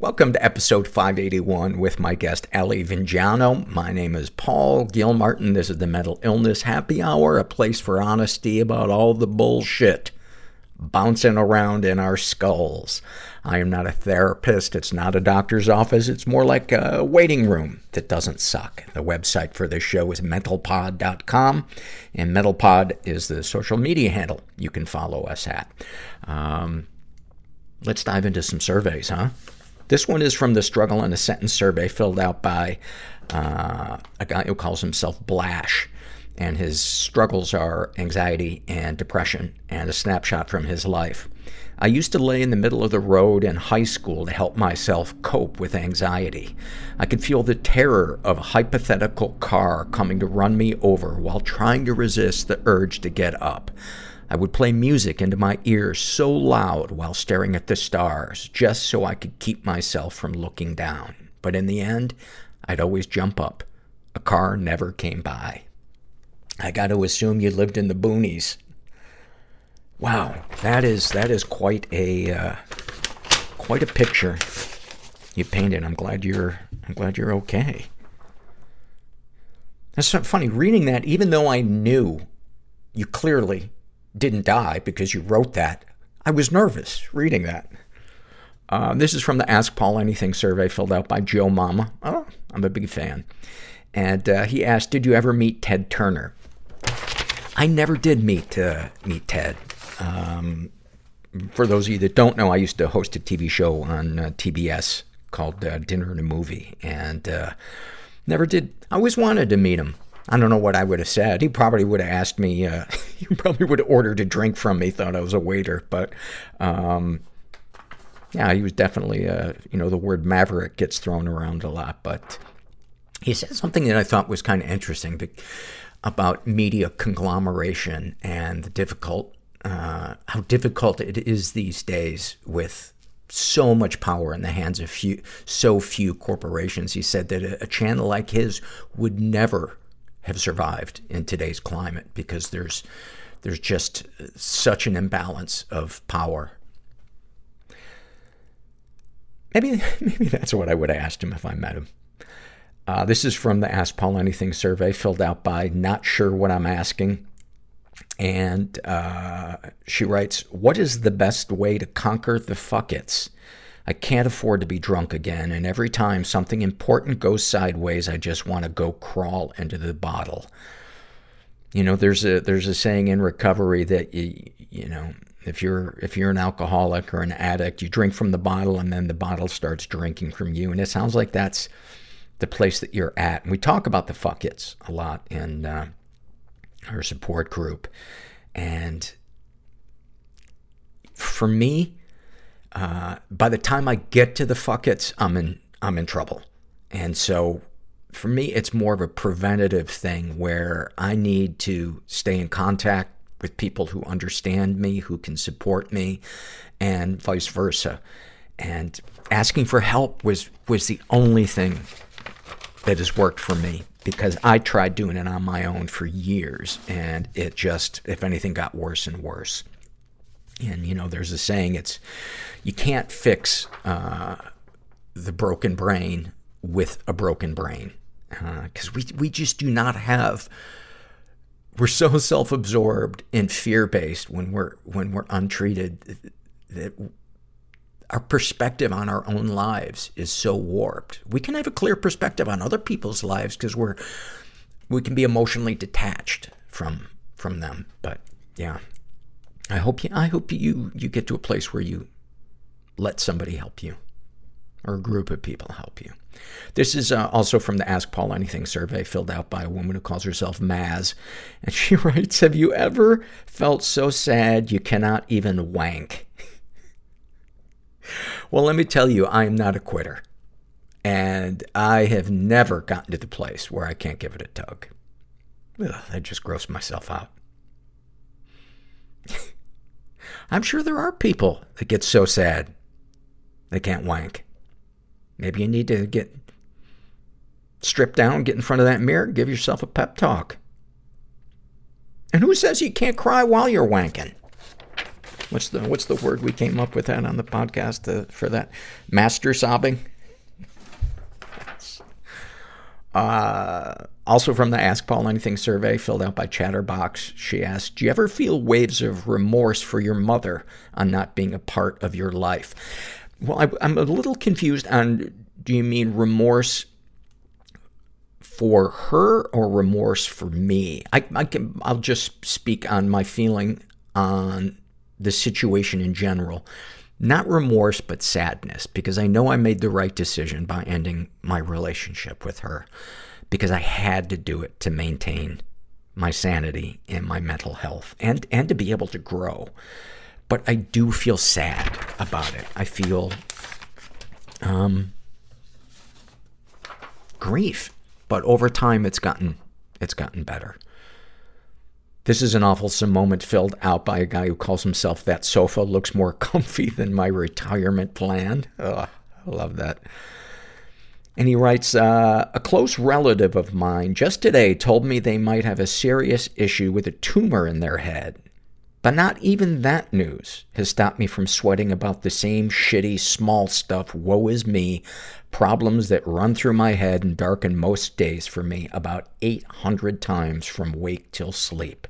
Welcome to episode 581 with my guest, Ali Vingiano. My name is Paul Gilmartin. This is the Mental Illness Happy Hour, a place for honesty about all the bullshit bouncing around in our skulls. I am not a therapist. It's not a doctor's office. It's more like a waiting room that doesn't suck. The website for this show is mentalpod.com, and mentalpod is the social media handle you can follow us at. Um, let's dive into some surveys, huh? This one is from the Struggle in a Sentence survey filled out by uh, a guy who calls himself Blash. And his struggles are anxiety and depression, and a snapshot from his life. I used to lay in the middle of the road in high school to help myself cope with anxiety. I could feel the terror of a hypothetical car coming to run me over while trying to resist the urge to get up. I would play music into my ears so loud while staring at the stars, just so I could keep myself from looking down. But in the end, I'd always jump up. A car never came by. I got to assume you lived in the boonies. Wow, that is that is quite a uh, quite a picture you painted. I'm glad you're I'm glad you're okay. That's so funny reading that. Even though I knew you clearly didn't die because you wrote that. I was nervous reading that. Uh, this is from the Ask Paul Anything survey filled out by Joe Mama. Oh, I'm a big fan. And uh, he asked, Did you ever meet Ted Turner? I never did meet, uh, meet Ted. Um, for those of you that don't know, I used to host a TV show on uh, TBS called uh, Dinner and a Movie. And uh, never did, I always wanted to meet him. I don't know what I would have said. He probably would have asked me, uh, he probably would have ordered a drink from me, thought I was a waiter. But, um, yeah, he was definitely, uh, you know, the word maverick gets thrown around a lot. But he said something that I thought was kind of interesting about media conglomeration and the difficult, uh, how difficult it is these days with so much power in the hands of few, so few corporations. He said that a, a channel like his would never have survived in today's climate because there's, there's just such an imbalance of power. Maybe, maybe that's what I would have asked him if I met him. Uh, this is from the Ask Paul Anything survey filled out by Not Sure What I'm Asking. And uh, she writes, What is the best way to conquer the fuckets? I can't afford to be drunk again, and every time something important goes sideways, I just want to go crawl into the bottle. You know, there's a there's a saying in recovery that you you know if you're if you're an alcoholic or an addict, you drink from the bottle, and then the bottle starts drinking from you. And it sounds like that's the place that you're at. And we talk about the fuck its a lot in uh, our support group, and for me, Uh, by the time I get to the fuckets, I'm in, I'm in trouble. And so for me, it's more of a preventative thing where I need to stay in contact with people who understand me, who can support me, and vice versa. And asking for help was, was the only thing that has worked for me because I tried doing it on my own for years and it just, if anything, got worse and worse. And, you know, there's a saying, it's, you can't fix, uh, the broken brain with a broken brain. Uh, cause we, we just do not have, we're so self-absorbed and fear-based when we're, when we're untreated that our perspective on our own lives is so warped. We can have a clear perspective on other people's lives because we're, we can be emotionally detached from, from them. But yeah, I hope you, I hope you, you get to a place where you let somebody help you or a group of people help you. This is uh, also from the Ask Paul Anything survey filled out by a woman who calls herself Maz. And she writes, Have you ever felt so sad you cannot even wank? well, let me tell you, I am not a quitter. And I have never gotten to the place where I can't give it a tug. Ugh, I just gross myself out. I'm sure there are people that get so sad they can't wank. Maybe you need to get stripped down, get in front of that mirror, give yourself a pep talk. And who says you can't cry while you're wanking? What's the what's the word we came up with that on the podcast uh, for that? Master sobbing. Uh, also from the Ask Paul Anything survey filled out by Chatterbox, she asked, Do you ever feel waves of remorse for your mother on not being a part of your life? Well, I, I'm a little confused on do you mean remorse for her or remorse for me? I, I can, I'll just speak on my feeling on the situation in general. Not remorse, but sadness, because I know I made the right decision by ending my relationship with her, because I had to do it to maintain my sanity and my mental health and, and to be able to grow. But I do feel sad about it. I feel, um, grief. But over time, it's gotten, it's gotten better. This is an awful moment filled out by a guy who calls himself that sofa looks more comfy than my retirement plan. Ugh, I love that. And he writes, uh, a close relative of mine just today told me they might have a serious issue with a tumor in their head. But not even that news has stopped me from sweating about the same shitty small stuff, woe is me, problems that run through my head and darken most days for me about 800 times from wake till sleep.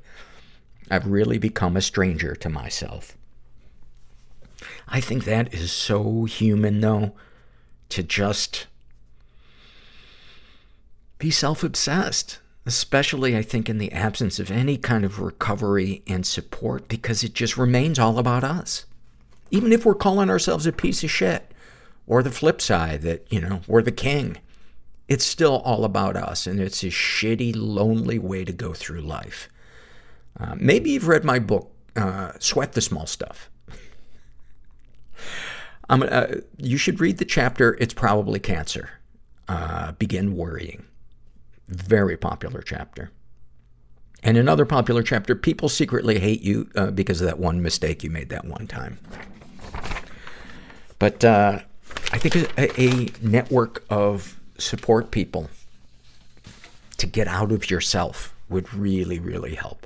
I've really become a stranger to myself. I think that is so human, though, to just be self-obsessed. Especially, I think, in the absence of any kind of recovery and support, because it just remains all about us. Even if we're calling ourselves a piece of shit, or the flip side, that, you know, we're the king. It's still all about us, and it's a shitty, lonely way to go through life. Uh, maybe you've read my book, uh, Sweat the Small Stuff. I'm, uh, you should read the chapter, It's Probably Cancer. Uh, begin worrying. Very popular chapter. And another popular chapter, People Secretly Hate You uh, because of that one mistake you made that one time. But uh, I think a, a network of support people to get out of yourself would really, really help.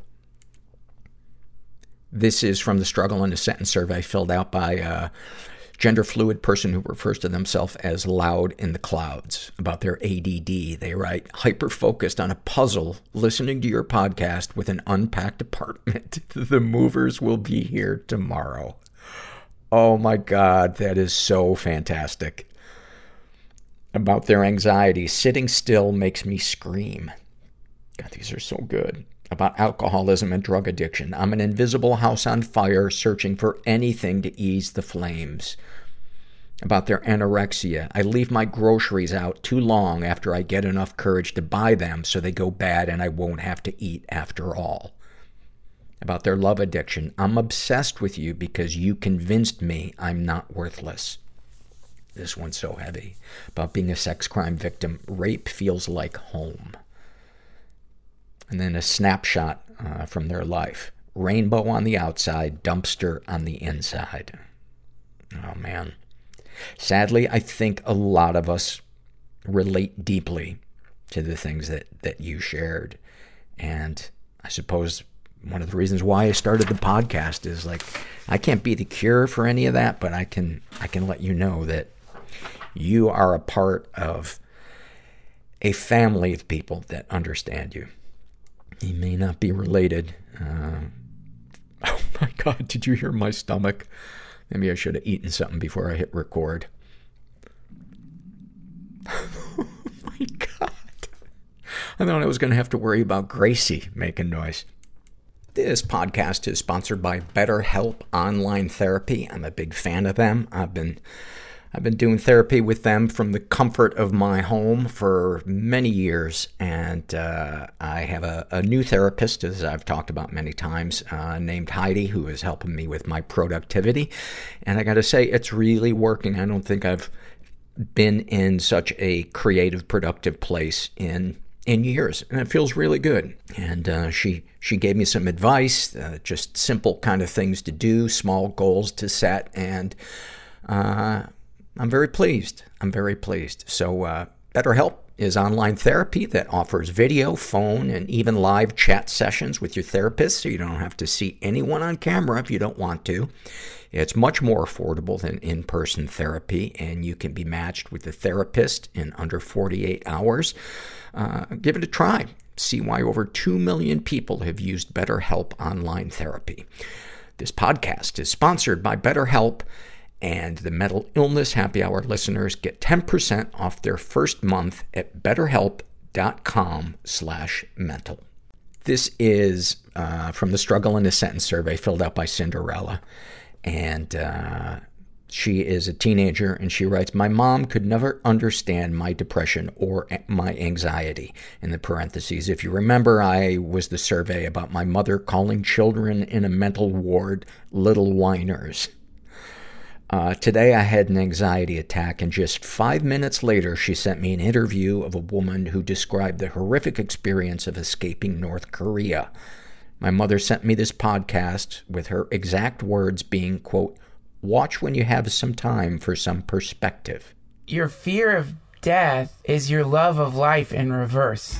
This is from the Struggle in a Sentence survey filled out by a gender fluid person who refers to themselves as loud in the clouds about their ADD. They write, hyper focused on a puzzle, listening to your podcast with an unpacked apartment. the movers will be here tomorrow. Oh my God, that is so fantastic. About their anxiety, sitting still makes me scream. God, these are so good about alcoholism and drug addiction. I'm an invisible house on fire searching for anything to ease the flames. About their anorexia. I leave my groceries out too long after I get enough courage to buy them so they go bad and I won't have to eat after all. About their love addiction. I'm obsessed with you because you convinced me I'm not worthless. This one's so heavy. About being a sex crime victim. Rape feels like home and then a snapshot uh, from their life. Rainbow on the outside, dumpster on the inside. Oh man. Sadly, I think a lot of us relate deeply to the things that, that you shared. And I suppose one of the reasons why I started the podcast is like, I can't be the cure for any of that, but I can, I can let you know that you are a part of a family of people that understand you. He may not be related. Uh, oh my god, did you hear my stomach? Maybe I should have eaten something before I hit record. oh my god. I thought I was going to have to worry about Gracie making noise. This podcast is sponsored by BetterHelp Online Therapy. I'm a big fan of them. I've been I've been doing therapy with them from the comfort of my home for many years, and uh, I have a, a, new therapist, as I've talked about many times, uh, named Heidi, who is helping me with my productivity. And I got to say, it's really working. I don't think I've been in such a creative, productive place in in years, and it feels really good. And uh, she she gave me some advice, uh, just simple kind of things to do, small goals to set, and uh, I'm very pleased. I'm very pleased. So, uh, BetterHelp is online therapy that offers video, phone, and even live chat sessions with your therapist, so you don't have to see anyone on camera if you don't want to. It's much more affordable than in-person therapy, and you can be matched with a therapist in under 48 hours. Uh, give it a try. See why over 2 million people have used BetterHelp online therapy. This podcast is sponsored by BetterHelp, and the Mental Illness Happy Hour listeners get 10% off their first month at betterhelp.com slash mental. This is uh, from the Struggle in a Sentence survey filled out by Cinderella. And uh, she is a teenager, and she writes, My mom could never understand my depression or my anxiety. In the parentheses, if you remember, I was the survey about my mother calling children in a mental ward little whiners. Uh, today I had an anxiety attack, and just five minutes later, she sent me an interview of a woman who described the horrific experience of escaping North Korea. My mother sent me this podcast with her exact words being, quote, watch when you have some time for some perspective. Your fear of death is your love of life in reverse.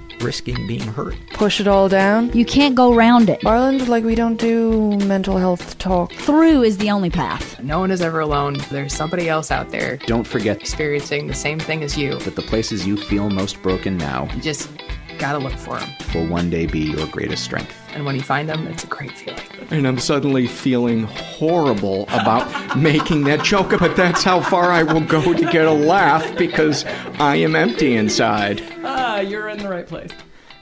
risking being hurt. push it all down. You can't go round it. Ireland, like, we don't do mental health talk. Through is the only path. No one is ever alone. There's somebody else out there Don't forget experiencing the same thing as you. that the places you feel most broken now You just gotta look for them. will one day be your greatest strength. And when you find them, it's a great feeling. And I'm suddenly feeling horrible about making that joke, but that's how far I will go to get a laugh because I am empty inside. Ah, you're in the right place.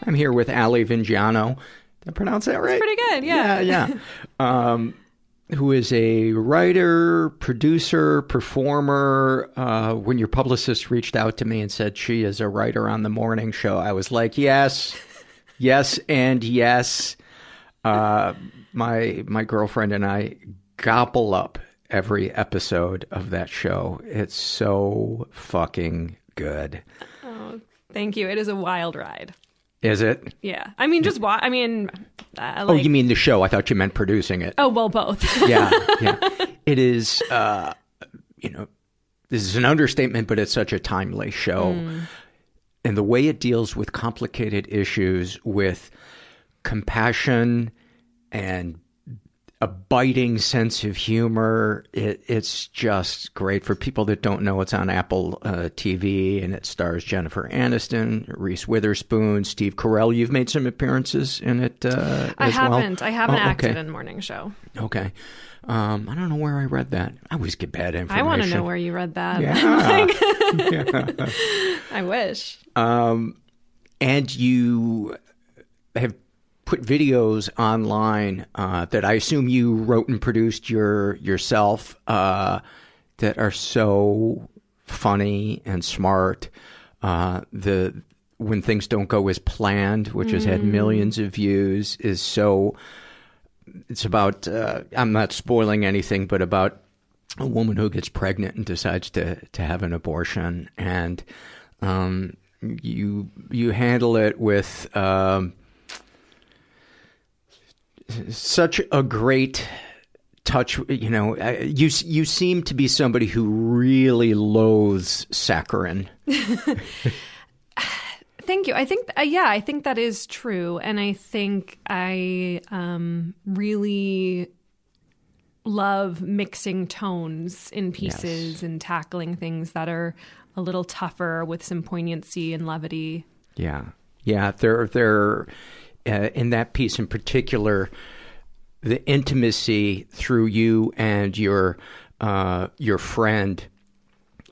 I'm here with Ali Vingiano. Did I pronounce that right? Pretty good, yeah. Yeah, yeah. um, who is a writer, producer, performer. Uh, when your publicist reached out to me and said she is a writer on the morning show, I was like, yes, yes, and yes. Uh, my my girlfriend and I gobble up every episode of that show. It's so fucking good. Oh, thank you. It is a wild ride. Is it? Yeah. I mean, just wa I mean, uh, oh, you mean the show? I thought you meant producing it. Oh, well, both. yeah, yeah. It is, uh, you know, this is an understatement, but it's such a timely show. And the way it deals with complicated issues with compassion and a biting sense of humor, it, it's just great. For people that don't know, it's on Apple uh, TV and it stars Jennifer Aniston, Reese Witherspoon, Steve Carell. You've made some appearances in it uh, I as well? haven't. I haven't Oh, acted okay. in morning show. Okay. Um, I don't know where I read that. I always get bad information. I want to know where you read that. Yeah. I wish. Um, and you have put videos online uh, that I assume you wrote and produced your yourself uh, that are so funny and smart. Uh, the when things don't go as planned, which has had Mm. millions of views, is so. It's about. Uh, I'm not spoiling anything, but about a woman who gets pregnant and decides to to have an abortion, and um, you you handle it with um, such a great touch. You know, uh, you you seem to be somebody who really loathes saccharin. Thank you. I think, uh, yeah, I think that is true. And I think I um, really love mixing tones in pieces and tackling things that are a little tougher with some poignancy and levity. Yeah, yeah. They're they're uh, in that piece in particular, the intimacy through you and your uh, your friend.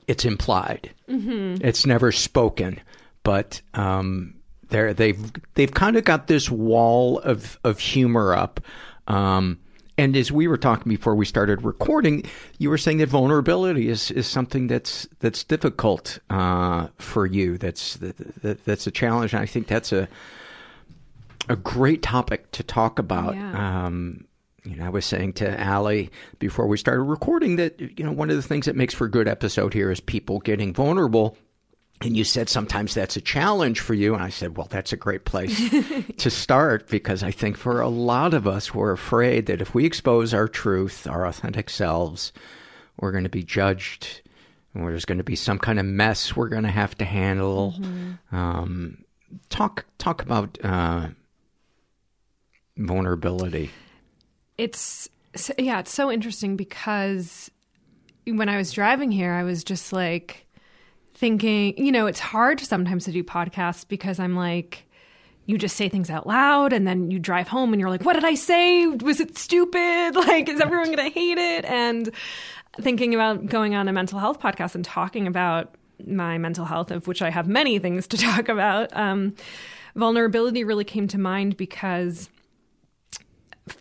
It's implied. Mhm. It's never spoken, but um, they're they've they've kind of got this wall of of humor up. Um, and as we were talking before we started recording, you were saying that vulnerability is, is something that's that's difficult uh, for you. That's that, that, that's a challenge. And I think that's a a great topic to talk about. Yeah. Um, you know, I was saying to Allie before we started recording that you know one of the things that makes for a good episode here is people getting vulnerable. And you said sometimes that's a challenge for you. And I said, well, that's a great place to start because I think for a lot of us, we're afraid that if we expose our truth, our authentic selves, we're going to be judged and there's going to be some kind of mess we're going to have to handle. Um, talk, talk about, uh, vulnerability. It's yeah, it's so interesting because when I was driving here, I was just like thinking, you know, it's hard sometimes to do podcasts because I'm like you just say things out loud and then you drive home and you're like, what did I say? Was it stupid? Like, is everyone going to hate it? And thinking about going on a mental health podcast and talking about my mental health, of which I have many things to talk about, um, vulnerability really came to mind because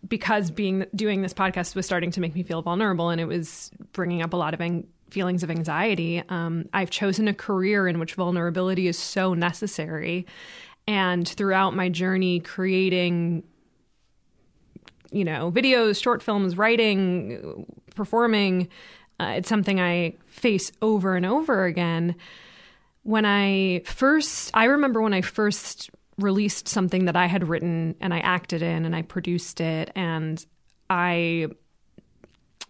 because being doing this podcast was starting to make me feel vulnerable and it was bringing up a lot of ang- feelings of anxiety um, i've chosen a career in which vulnerability is so necessary. And throughout my journey creating you know videos short films writing performing uh, it's something i face over and over again. When i first i remember when i first released something that I had written and I acted in and I produced it and I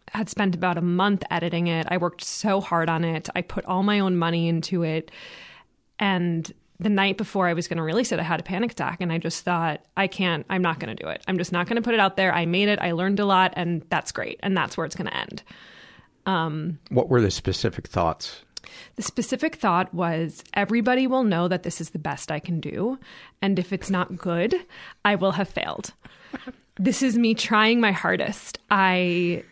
had spent about a month editing it. I worked so hard on it. I put all my own money into it. And the night before I was going to release it, I had a panic attack and I just thought, I can't, I'm not going to do it. I'm just not going to put it out there. I made it. I learned a lot and that's great. And that's where it's going to end. Um, What were the specific thoughts? The specific thought was everybody will know that this is the best I can do. And if it's not good, I will have failed. this is me trying my hardest. I,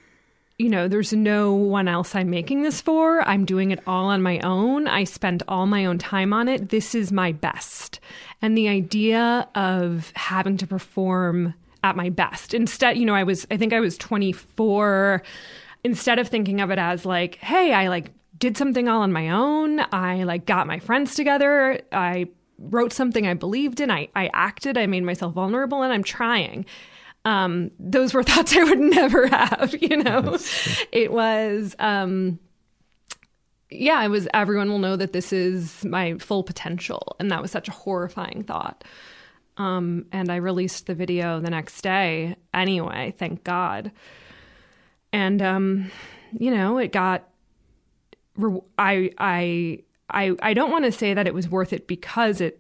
you know, there's no one else I'm making this for. I'm doing it all on my own. I spend all my own time on it. This is my best. And the idea of having to perform at my best instead, you know, I was, I think I was 24. Instead of thinking of it as like, hey, I like did something all on my own. I like got my friends together. I wrote something I believed in. I, I acted. I made myself vulnerable and I'm trying. Um, those were thoughts I would never have, you know? it was, um, yeah, it was everyone will know that this is my full potential. And that was such a horrifying thought. Um, and I released the video the next day anyway, thank God. And, um, you know, it got I I I I don't want to say that it was worth it because it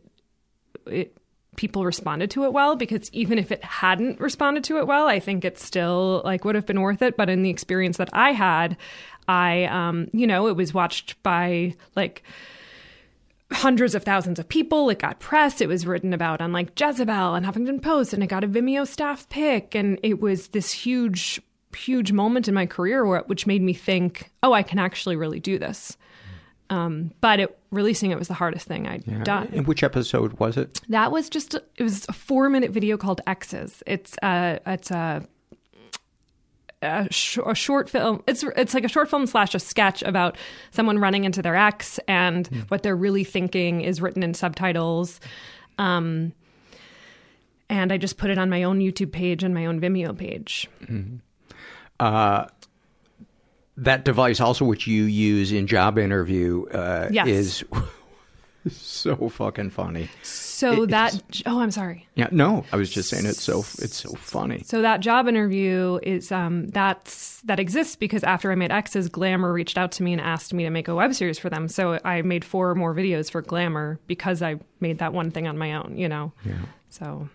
it people responded to it well because even if it hadn't responded to it well, I think it still like would have been worth it. But in the experience that I had, I um you know it was watched by like hundreds of thousands of people. It got press. It was written about on like Jezebel and Huffington Post, and it got a Vimeo staff pick, and it was this huge huge moment in my career where, which made me think, oh, I can actually really do this. Um, but it, releasing it was the hardest thing I'd Yeah. done. And which episode was it? That was just a, it was a four minute video called X's. It's a it's a a, sh- a short film. It's it's like a short film slash a sketch about someone running into their ex and what they're really thinking is written in subtitles. Um, and I just put it on my own YouTube page and my own Vimeo page. Uh, that device, also which you use in job interview, uh, Yes. is so fucking funny. So It- that oh, I'm sorry. Yeah, no, I was just saying it's so it's so funny. So that job interview is um, that's that exists because after I made X's, Glamour reached out to me and asked me to make a web series for them. So I made four more videos for Glamour because I made that one thing on my own. You know. Yeah. So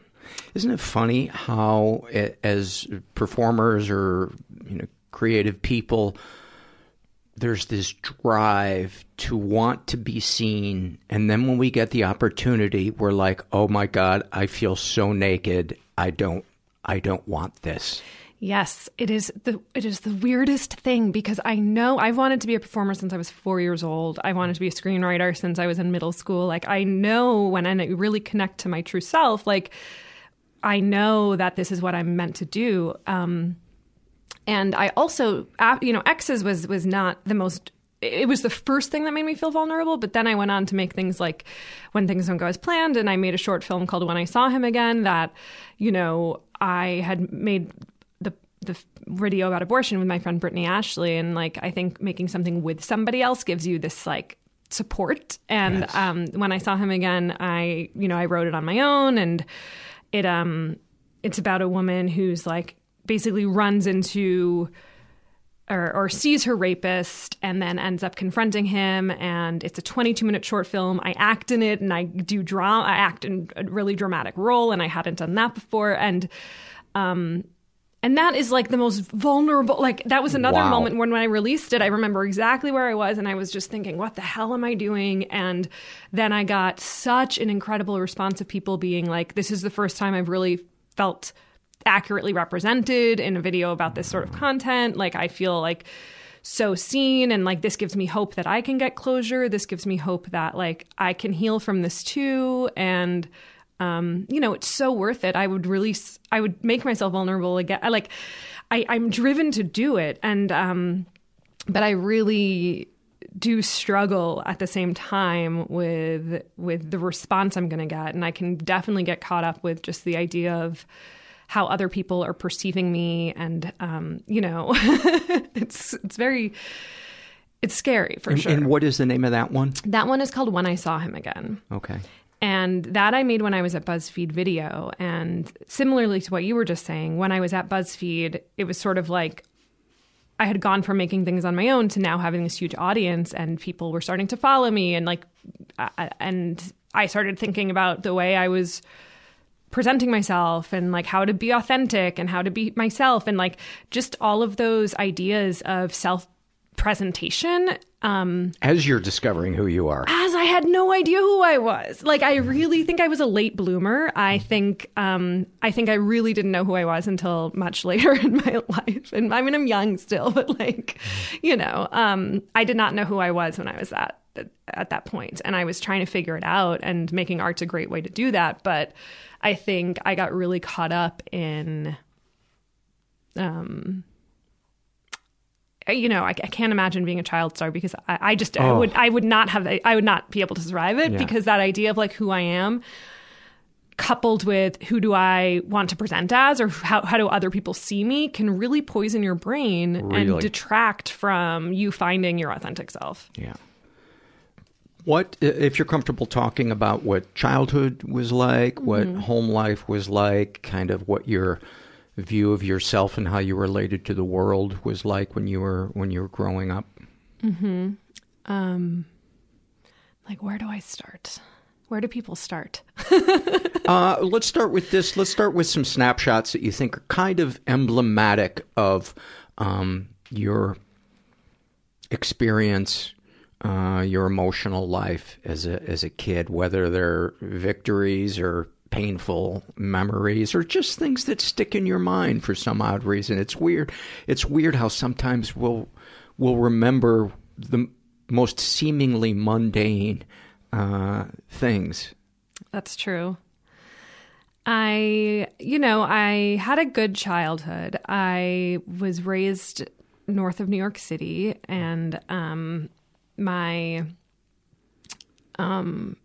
Isn't it funny how, as performers or you know creative people, there's this drive to want to be seen, and then when we get the opportunity, we're like, "Oh my god, I feel so naked. I don't, I don't want this." Yes, it is the it is the weirdest thing because I know I've wanted to be a performer since I was 4 years old. I wanted to be a screenwriter since I was in middle school. Like I know when I really connect to my true self, like I know that this is what I'm meant to do. Um, and I also, you know, Exes was was not the most. It was the first thing that made me feel vulnerable, but then I went on to make things like When Things Don't Go as Planned, and I made a short film called When I Saw Him Again that, you know, I had made the the video about abortion with my friend Brittany Ashley, and like I think making something with somebody else gives you this like support. And yes. um, when I saw him again, I you know I wrote it on my own, and it um it's about a woman who's like basically runs into or, or, sees her rapist and then ends up confronting him. And it's a 22 minute short film. I act in it and I do drama. I act in a really dramatic role, and I hadn't done that before. And um, and that is like the most vulnerable. Like that was another wow. moment when when I released it, I remember exactly where I was, and I was just thinking, "What the hell am I doing?" And then I got such an incredible response of people being like, "This is the first time I've really felt." Accurately represented in a video about this sort of content. Like, I feel like so seen and like this gives me hope that I can get closure. This gives me hope that like I can heal from this too. And, um, you know, it's so worth it. I would release, I would make myself vulnerable again. I like, I, I'm driven to do it. And, um, but I really do struggle at the same time with with the response I'm going to get and I can definitely get caught up with just the idea of how other people are perceiving me, and um, you know, it's it's very it's scary for and, sure. And what is the name of that one? That one is called When I Saw Him Again. Okay. And that I made when I was at BuzzFeed Video. And similarly to what you were just saying, when I was at BuzzFeed, it was sort of like I had gone from making things on my own to now having this huge audience, and people were starting to follow me. And like, and I started thinking about the way I was presenting myself and like how to be authentic and how to be myself and like just all of those ideas of self presentation um as you're discovering who you are. As i had no idea who i was. Like i really think i was a late bloomer. I think um i think i really didn't know who i was until much later in my life. And i mean i'm young still but like you know um i did not know who i was when i was at at that point. And i was trying to figure it out and making art's a great way to do that. But I think I got really caught up in, um, you know, I, I can't imagine being a child star because I, I just oh. I would I would not have I would not be able to survive it yeah. because that idea of like who I am coupled with who do I want to present as or how, how do other people see me can really poison your brain really? and detract from you finding your authentic self. Yeah. What, if you're comfortable talking about what childhood was like, mm-hmm. what home life was like, kind of what your view of yourself and how you related to the world was like when you were when you were growing up? Mm-hmm. Um, like where do I start? Where do people start? uh, let's start with this. Let's start with some snapshots that you think are kind of emblematic of um, your experience uh, your emotional life as a as a kid, whether they're victories or painful memories or just things that stick in your mind for some odd reason. It's weird. It's weird how sometimes we'll we'll remember the most seemingly mundane uh, things. That's true. I, you know, I had a good childhood. I was raised north of New York City, and um, my um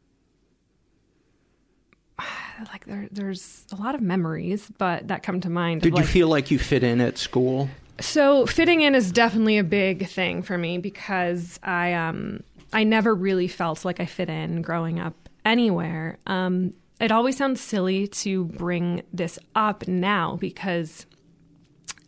like there there's a lot of memories but that come to mind did like, you feel like you fit in at school so fitting in is definitely a big thing for me because i um i never really felt like i fit in growing up anywhere um it always sounds silly to bring this up now because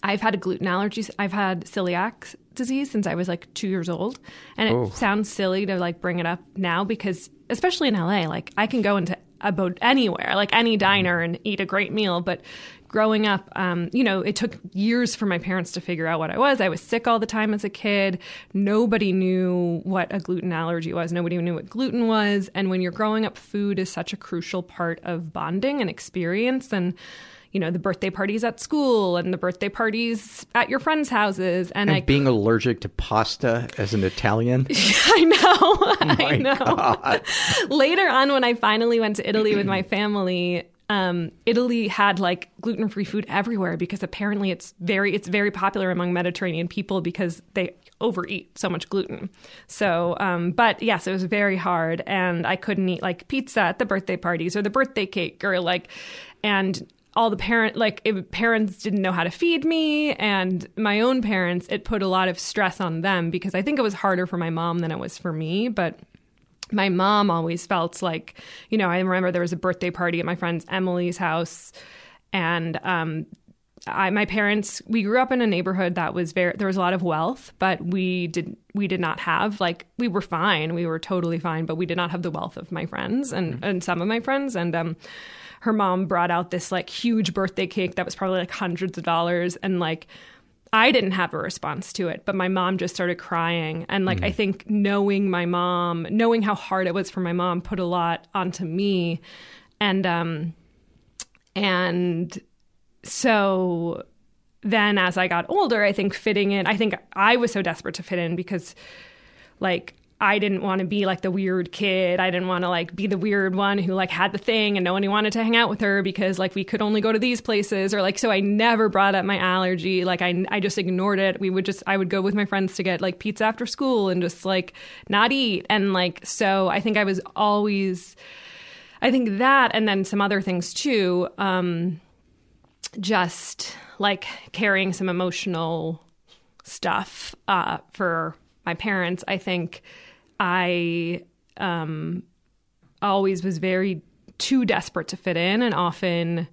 I've had a gluten allergy. I've had celiac disease since I was like two years old. And it oh. sounds silly to like bring it up now because, especially in LA, like I can go into about anywhere, like any diner and eat a great meal. But growing up, um, you know, it took years for my parents to figure out what I was. I was sick all the time as a kid. Nobody knew what a gluten allergy was. Nobody knew what gluten was. And when you're growing up, food is such a crucial part of bonding and experience. And you know, the birthday parties at school and the birthday parties at your friends' houses. And, And I being allergic to pasta as an Italian. I know. I know. God. Later on, when I finally went to Italy with my family, um, Italy had like gluten free food everywhere because apparently it's very it's very popular among Mediterranean people because they overeat so much gluten. So, um, but yes, it was very hard, and I couldn't eat like pizza at the birthday parties or the birthday cake or like, and all the parent like it, parents didn't know how to feed me and my own parents it put a lot of stress on them because i think it was harder for my mom than it was for me. But my mom always felt like you know i remember there was a birthday party at my friend's emily's house and um I, my parents we grew up in a neighborhood that was very there was a lot of wealth but we did we did not have like we were fine. We were totally fine but we did not have the wealth of my friends and and some of my friends. And um her mom brought out this like huge birthday cake that was probably like hundreds of dollars and like I didn't have a response to it, but my mom just started crying. And like, I think knowing my mom, knowing how hard it was for my mom put a lot onto me. And, um, and so then as I got older, I think fitting in, I think I was so desperate to fit in because like, I didn't want to be like the weird kid. I didn't want to like be the weird one who like had the thing and no one wanted to hang out with her because like we could only go to these places or like so I never brought up my allergy. Like I I just ignored it. We would just I would go with my friends to get like pizza after school and just like not eat and like so I think I was always I think that and then some other things too um just like carrying some emotional stuff uh for my parents. I think I um, always was very too desperate to fit in and often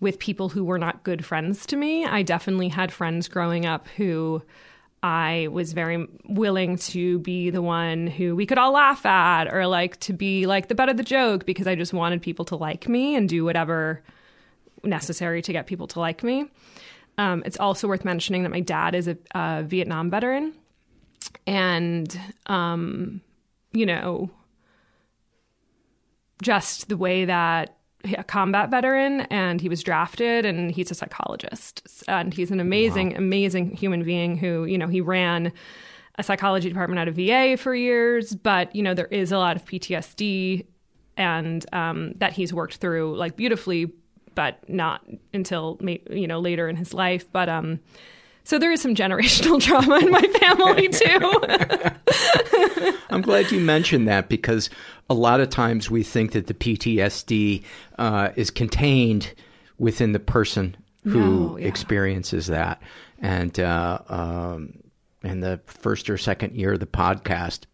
with people who were not good friends to me. I definitely had friends growing up who I was very willing to be the one who we could all laugh at or like to be like the butt of the joke because I just wanted people to like me and do whatever necessary to get people to like me. Um, it's also worth mentioning that my dad is a, a Vietnam veteran and um, you know just the way that a combat veteran and he was drafted and he's a psychologist and he's an amazing wow. amazing human being who you know he ran a psychology department out of va for years but you know there is a lot of ptsd and um, that he's worked through like beautifully but not until you know later in his life but um so there is some generational trauma in my family too. I'm glad you mentioned that because a lot of times we think that the PTSD uh, is contained within the person who no, yeah. experiences that. And uh, um, in the first or second year of the podcast,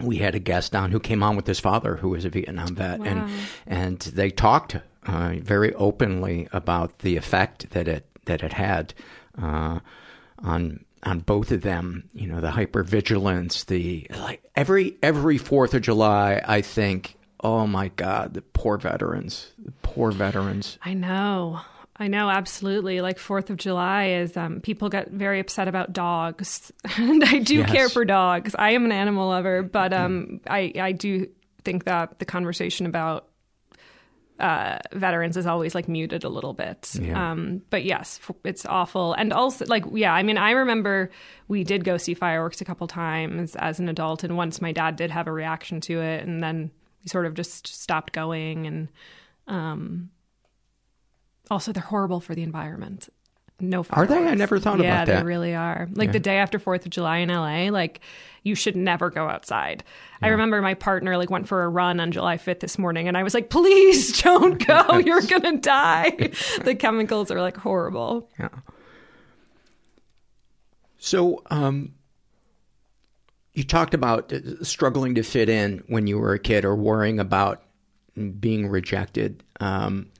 we had a guest on who came on with his father, who was a Vietnam vet, wow. and and they talked uh, very openly about the effect that it that it had uh, on on both of them. You know, the hypervigilance, the like every every Fourth of July, I think, oh my God, the poor veterans, the poor veterans. I know. I know, absolutely. Like Fourth of July is um, people get very upset about dogs, and I do Yes. care for dogs. I am an animal lover, but um, I I do think that the conversation about uh, veterans is always like muted a little bit. Yeah. Um, but yes, f- it's awful. And also, like, yeah, I mean, I remember we did go see fireworks a couple times as an adult, and once my dad did have a reaction to it, and then we sort of just stopped going. And um, also, they're horrible for the environment. No, Are they? I never thought yeah, about that. Yeah, they really are. Like Yeah. the day after Fourth of July in LA, like you should never go outside. I remember my partner like went for a run on July 5th this morning, and I was like, "Please don't go. You're gonna die." the chemicals are like horrible. Yeah. So, um, you talked about uh, struggling to fit in when you were a kid or worrying about being rejected. Um,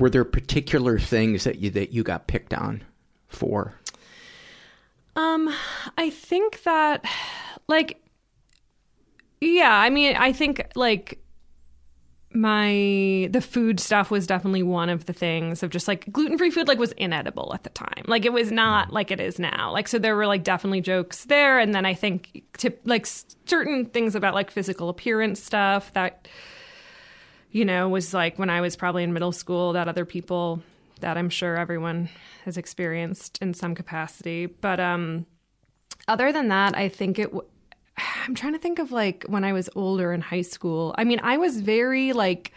were there particular things that you that you got picked on for? Um, I think that, like, yeah, I mean, I think like my the food stuff was definitely one of the things of just like gluten free food like was inedible at the time. Like it was not like it is now. Like so there were like definitely jokes there, and then I think to like certain things about like physical appearance stuff that you know was like when I was probably in middle school that other people that I'm sure everyone has experienced in some capacity. But um, other than that, I think it. W- I'm trying to think of like when I was older in high school. I mean, I was very like,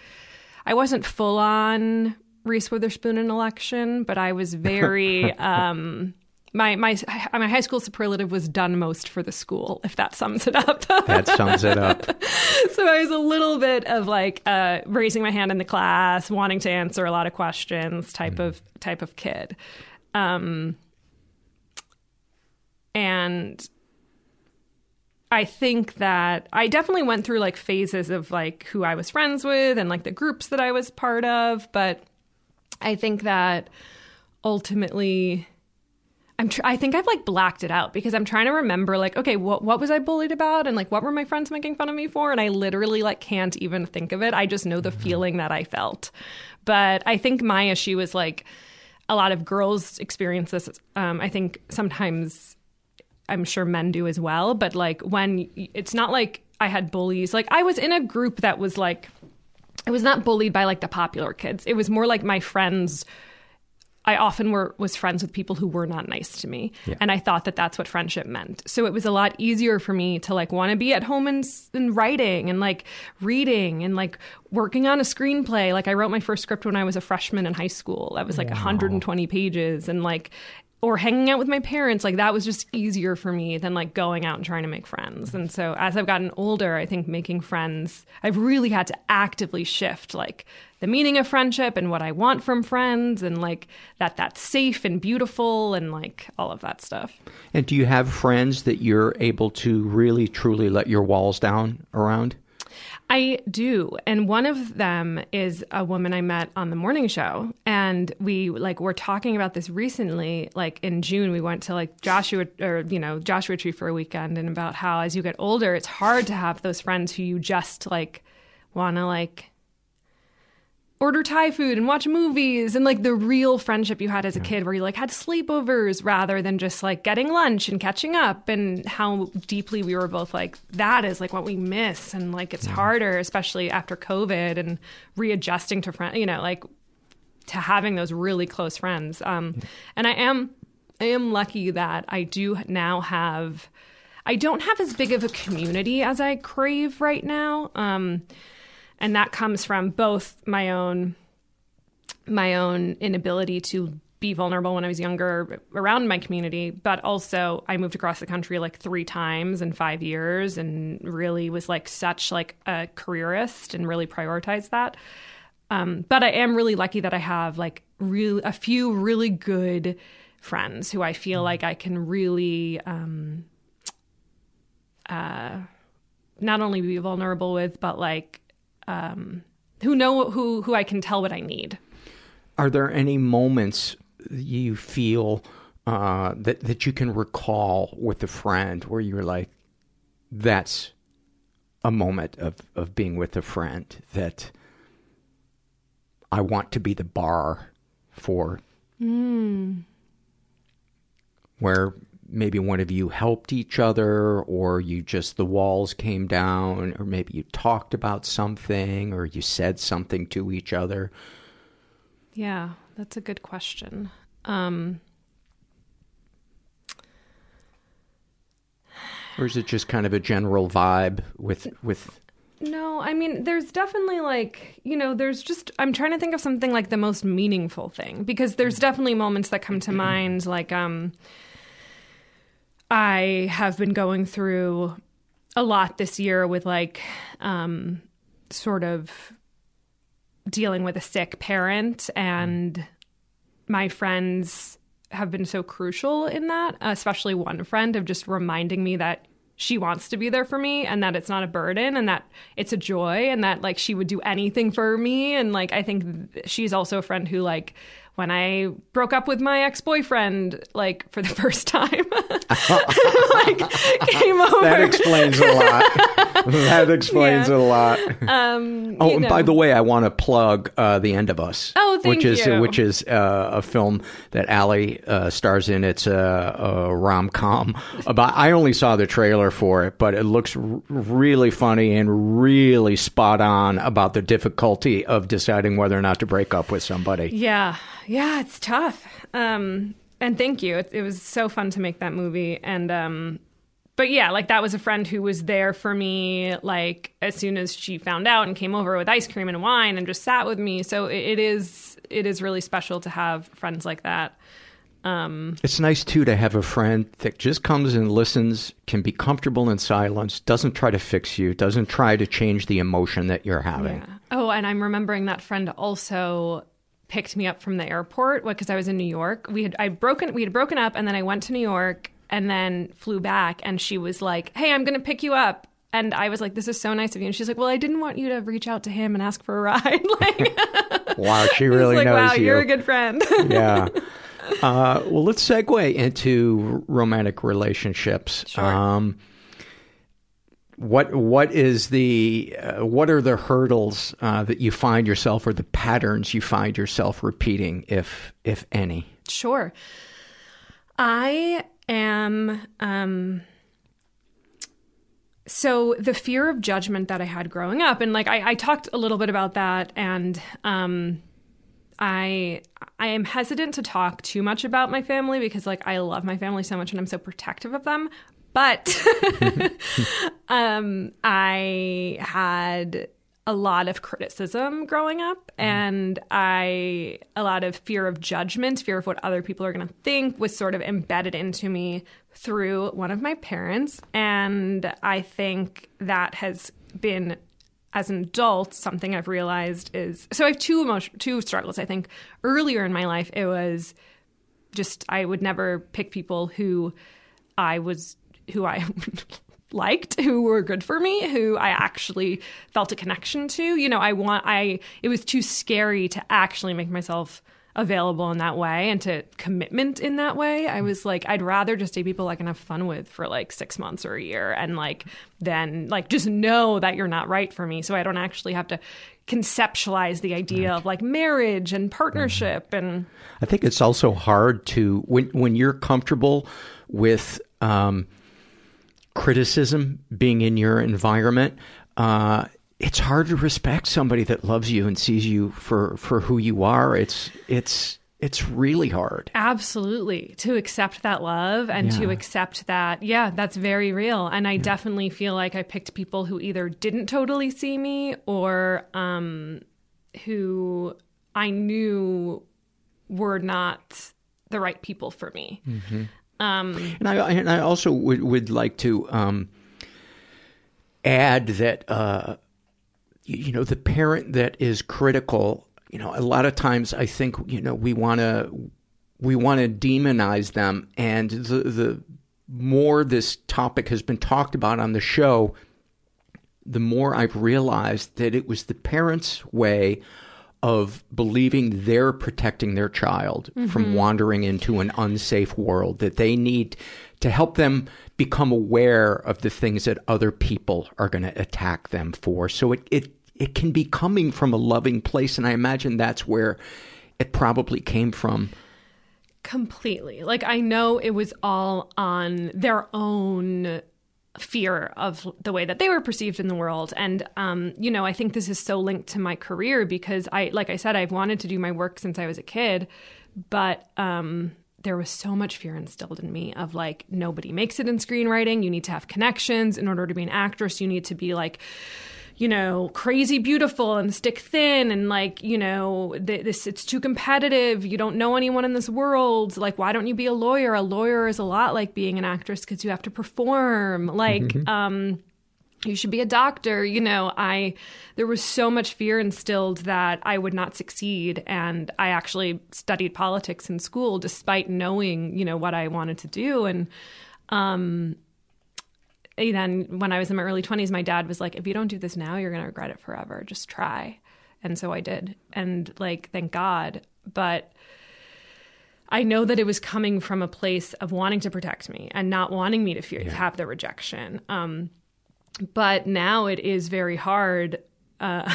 I wasn't full on Reese Witherspoon in election, but I was very. um, my my my high school superlative was done most for the school, if that sums it up. that sums it up. so I was a little bit of like uh, raising my hand in the class, wanting to answer a lot of questions, type mm. of type of kid, um, and I think that I definitely went through like phases of like who I was friends with and like the groups that I was part of, but I think that ultimately I'm tr- I think I've like blacked it out because I'm trying to remember like okay what what was I bullied about and like what were my friends making fun of me for and I literally like can't even think of it. I just know the mm-hmm. feeling that I felt. But I think my issue is like a lot of girls experience this. Um, I think sometimes I'm sure men do as well. But like when it's not like I had bullies. Like I was in a group that was like I was not bullied by like the popular kids. It was more like my friends I often were was friends with people who were not nice to me, yeah. and I thought that that's what friendship meant. So it was a lot easier for me to like want to be at home and, and writing and like reading and like working on a screenplay. Like I wrote my first script when I was a freshman in high school. That was like wow. 120 pages, and like or hanging out with my parents like that was just easier for me than like going out and trying to make friends. And so as i've gotten older i think making friends i've really had to actively shift like the meaning of friendship and what i want from friends and like that that's safe and beautiful and like all of that stuff. And do you have friends that you're able to really truly let your walls down around I do. And one of them is a woman I met on the morning show. And we like were talking about this recently. Like in June, we went to like Joshua or, you know, Joshua Tree for a weekend and about how as you get older, it's hard to have those friends who you just like want to like order Thai food and watch movies and like the real friendship you had as a kid where you like had sleepovers rather than just like getting lunch and catching up and how deeply we were both like that is like what we miss and like it's harder especially after covid and readjusting to friend you know like to having those really close friends. Um and I am I am lucky that I do now have I don't have as big of a community as I crave right now. Um and that comes from both my own my own inability to be vulnerable when I was younger around my community, but also I moved across the country like three times in five years and really was like such like a careerist and really prioritized that. Um, but I am really lucky that I have like real a few really good friends who I feel mm-hmm. like I can really um, uh, not only be vulnerable with, but like um, who know who who I can tell what I need. Are there any moments you feel uh, that that you can recall with a friend where you're like, that's a moment of of being with a friend that I want to be the bar for. Mm. Where maybe one of you helped each other or you just the walls came down or maybe you talked about something or you said something to each other? Yeah that's a good question. Um or is it just kind of a general vibe with with no, I mean, there's definitely like, you know, there's just, I'm trying to think of something like the most meaningful thing because there's definitely moments that come to mind, like, um, I have been going through a lot this year with like um, sort of dealing with a sick parent and my friends have been so crucial in that especially one friend of just reminding me that she wants to be there for me and that it's not a burden and that it's a joy and that like she would do anything for me. And like i think she's also a friend who like when I broke up with my ex boyfriend, like for the first time, like came over. That explains a lot. that explains yeah. a lot. Um, oh, and know. by the way, I want to plug uh, The End of Us. Oh, thank which is you. which is uh, a film that Ali uh, stars in. It's a, a rom com about. I only saw the trailer for it, but it looks r- really funny and really spot on about the difficulty of deciding whether or not to break up with somebody. Yeah Yeah, it's tough. Um, and thank you. It, it was so fun to make that movie. And, um, but yeah, like that was a friend who was there for me, like as soon as she found out and came over with ice cream and wine and just sat with me. So it, it is, it is really special to have friends like that. Um, It's nice too to have a friend that just comes and listens, can be comfortable in silence, doesn't try to fix you, doesn't try to change the emotion that you're having. Yeah. Oh, and I'm remembering that friend also picked me up from the airport because I was in New York. We had I broken we had broken up, and then I went to New York and then flew back, and she was like, "Hey, I'm going to pick you up." And I was like, "This is so nice of you." And she's like, "Well, I didn't want you to reach out to him and ask for a ride." like, wow, she really like, knows wow, you. you're a good friend. yeah. Uh, well, let's segue into romantic relationships. Sure. Um, what what is the uh, what are the hurdles uh, that you find yourself or the patterns you find yourself repeating, if if any? Sure. I am um so the fear of judgment that I had growing up, and like I, I talked a little bit about that, and um, I I am hesitant to talk too much about my family because like I love my family so much and I'm so protective of them. But um, I had a lot of criticism growing up and I a lot of fear of judgment, fear of what other people are going to think was sort of embedded into me through one of my parents. And I think that has been as an adult something I've realized is so I have two emotion two struggles. I think earlier in my life it was just I would never pick people who I was who I liked who were good for me who i actually felt a connection to you know i want i it was too scary to actually make myself available in that way and to commitment in that way i was like i'd rather just date people i can have fun with for like six months or a year and like then like just know that you're not right for me so i don't actually have to conceptualize the idea right. of like marriage and partnership mm-hmm. and i think it's also hard to when when you're comfortable with um criticism being in your environment, uh, it's hard to respect somebody that loves you and sees you for, for who you are. It's it's it's really hard. Absolutely. To accept that love and yeah. to accept that, yeah, that's very real. And I yeah. definitely feel like I picked people who either didn't totally see me or um, who I knew were not the right people for me. Mm-hmm. Um, and I and I also would would like to um, add that uh, you, know the parent that is critical. You know, a lot of times I think you know we want to we want to demonize them, and the the more this topic has been talked about on the show, the more I've realized that it was the parents' way of believing they're protecting their child mm-hmm. from wandering into an unsafe world, that they need to help them become aware of the things that other people are going to attack them for. So it, it, it can be coming from a loving place. And I imagine that's where it probably came from. Completely. Like, I know it was all on their own fear of the way that they were perceived in the world. And um, you know i think this is so linked to my career because i like i said i've wanted to do my work since i was a kid but um, there was so much fear instilled in me of like nobody makes it in screenwriting. You need to have connections. In order to be an actress you need to be like you know, crazy beautiful and stick thin and like, you know, this it's too competitive. You don't know anyone in this world. Like, why don't you be a lawyer? A lawyer is a lot like being an actress because you have to perform. Like, mm-hmm. um, you should be a doctor. You know, I there was so much fear instilled that I would not succeed, and I actually studied politics in school despite knowing, you know, what I wanted to do and. Um, then when I was in my early 20s, my dad was like, if you don't do this now, you're going to regret it forever. Just try. And so I did. And like, thank God. But I know that it was coming from a place of wanting to protect me and not wanting me to fear, yeah. have the rejection. Um, but now it is very hard. Uh,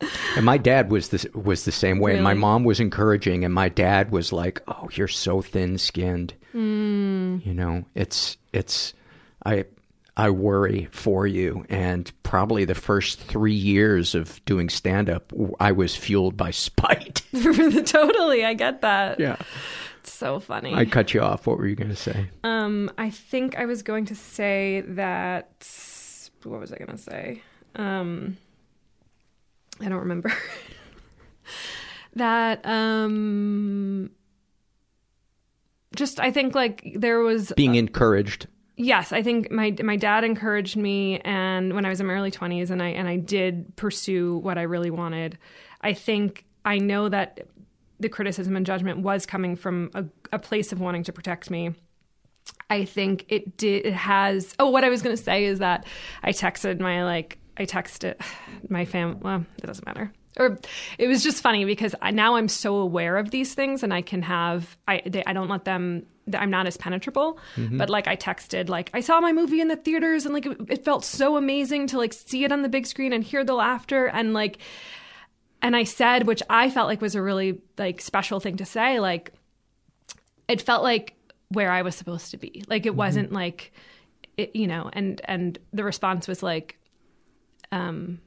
and my dad was the was the same way. Really? My mom was encouraging, and my dad was like, "Oh, you're so thin skinned." Mm. You know, it's it's I I worry for you. And probably the first three years of doing stand up, I was fueled by spite. totally, I get that. Yeah. It's so funny. I cut you off. What were you going to say? Um, I think I was going to say that. What was I going to say? Um, I don't remember. that um, just I think like there was Being encouraged. Yes, I think my my dad encouraged me, and when I was in my early twenties, and I and I did pursue what I really wanted. I think I know that the criticism and judgment was coming from a, a place of wanting to protect me. I think it did. It has. Oh, what I was going to say is that I texted my like I texted my fam. Well, it doesn't matter. Or it was just funny because I, now I'm so aware of these things, and I can have. I they, I don't let them. I'm not as penetrable. Mhm. But like I texted, like I saw my movie in the theaters, and like it, it felt so amazing to like see it on the big screen and hear the laughter, and like and I said, which I felt like was a really like special thing to say, like it felt like where I was supposed to be. Like it wasn't like it, you know, and and the response was like um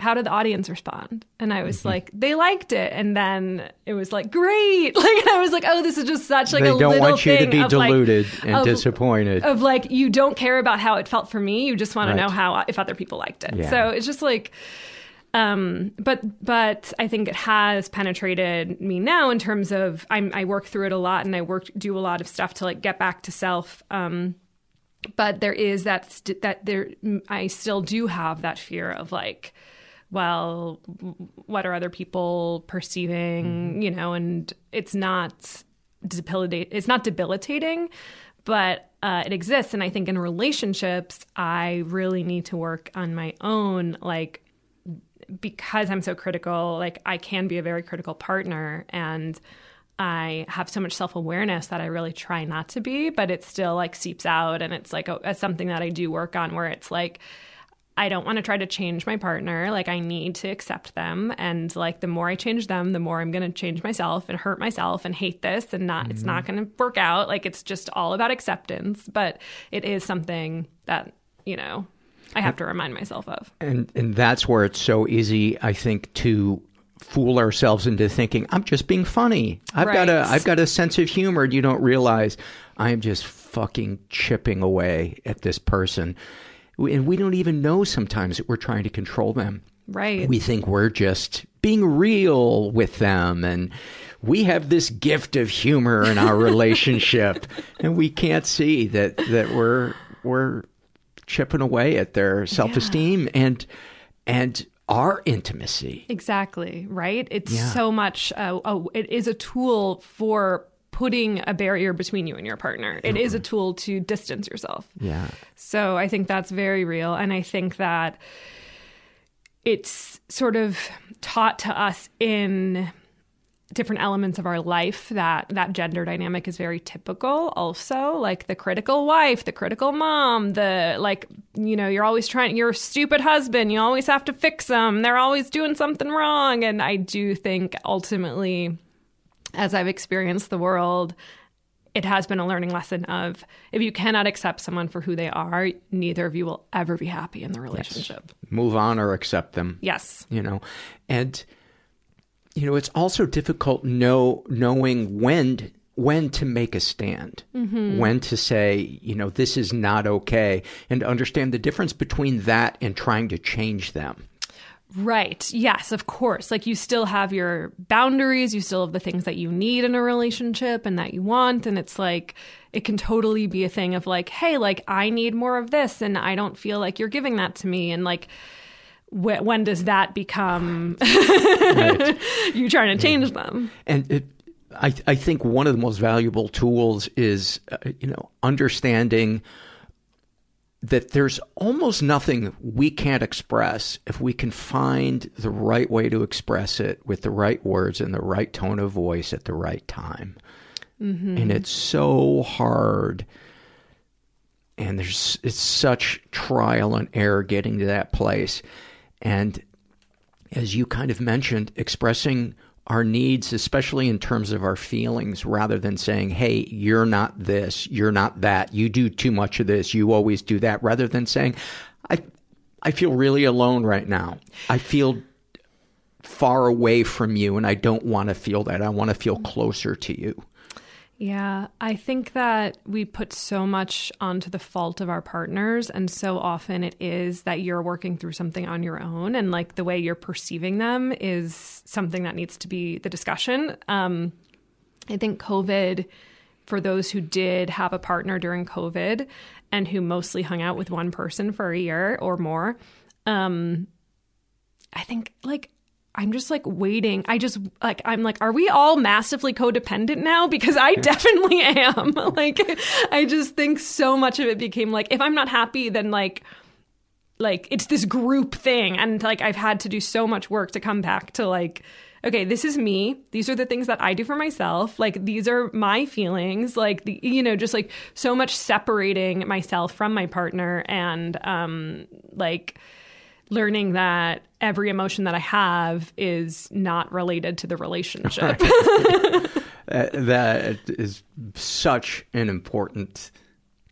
how did the audience respond? And I was like, they liked it. And then it was like, great. Like, and I was like, oh, this is just such like they a don't little want you to thing be of, like- and of- disappointed. Of like, you don't care about how it felt for me. You just want Right. to know how, if other people liked it. Yeah. So it's just like, um, but, but I think it has penetrated me now in terms of I'm, I work through it a lot and I work, do a lot of stuff to like get back to self. Um, but there is that st- that there I still do have that fear of like well what are other people perceiving you know and it's not debilitate it's not debilitating but uh, it exists and I think in relationships I really need to work on my own like because I'm so critical, like I can be a very critical partner and I have so much self awareness that I really try not to be, but it still like seeps out. And it's like a, it's something that I do work on where it's like, I don't want to try to change my partner. Like, I need to accept them. And like, the more I change them, the more I'm going to change myself and hurt myself and hate this and not, it's not mm-hmm. going to work out. Like, it's just all about acceptance. But it is something that, you know, I have to remind myself of. And and that's where it's so easy, I think, to fool ourselves into thinking I'm just being funny. I've got a Right. I've got a sense of humor. And you don't realize I'm just fucking chipping away at this person, and we don't even know sometimes that we're trying to control them. Right. We think we're just being real with them and we have this gift of humor in our relationship and we can't see that that we're we're chipping away at their self-esteem and and our intimacy. Exactly, right? It's Yeah. so much, uh, a, it is a tool for putting a barrier between you and your partner. It is a tool to distance yourself. Yeah. So I think that's very real. And I think that it's sort of taught to us in different elements of our life that that gender dynamic is very typical also like the critical wife the critical mom the like you know you're always trying your stupid husband you always have to fix them they're always doing something wrong and i do think ultimately as i've experienced the world it has been a learning lesson of if you cannot accept someone for who they are neither of you will ever be happy in the relationship Move on or accept them. Yes. You know. And you know, it's also difficult know knowing when when to make a stand. Mhm. When to say, you know, this is not okay and understand the difference between that and trying to change them. Right. Yes, of course. Like you still have your boundaries, you still have the things that you need in a relationship and that you want. And it's like, it can totally be a thing of like, hey, like I need more of this and I don't feel like you're giving that to me. And like, wh- when does that become you trying to change them? And it, I, I think one of the most valuable tools is, uh, you know, understanding that there's almost nothing we can't express if we can find the right way to express it with the right words and the right tone of voice at the right time. Mhm. And it's so hard. And there's it's such trial and error getting to that place. And as you kind of mentioned, expressing our needs, especially in terms of our feelings, rather than saying, hey, you're not this, you're not that, you do too much of this, you always do that, rather than saying, I, I feel really alone right now. I feel far away from you and I don't want to feel that. I want to feel closer to you. Yeah, I think that we put so much onto the fault of our partners, and so often it is that you're working through something on your own, and like the way you're perceiving them is something that needs to be the discussion. Um, I think COVID, for those who did have a partner during COVID and who mostly hung out with one person for a year or more, um, I think like I'm just like waiting. I just like I'm like, are we all massively codependent now? Because I definitely am. like I just think so much of it became like if I'm not happy, then like like it's this group thing. And like I've had to do so much work to come back to like okay, this is me. These are the things that I do for myself. Like these are my feelings. Like the you know, just like so much separating myself from my partner and um like learning that every emotion that I have is not related to the relationship. uh, that is such an important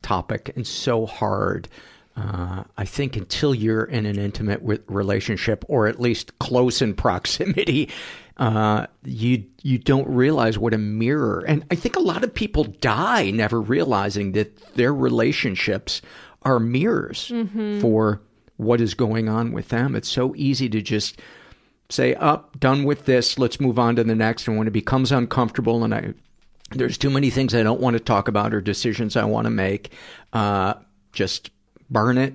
topic and so hard. Uh, I think until you're in an intimate relationship, or at least close in proximity, uh, you you don't realize what a mirror. And I think a lot of people die never realizing that their relationships are mirrors mm-hmm. for what is going on with them. It's so easy to just say, up, oh, done with this, let's move on to the next. And when it becomes uncomfortable and I, there's too many things I don't want to talk about or decisions I want to make, uh, just burn it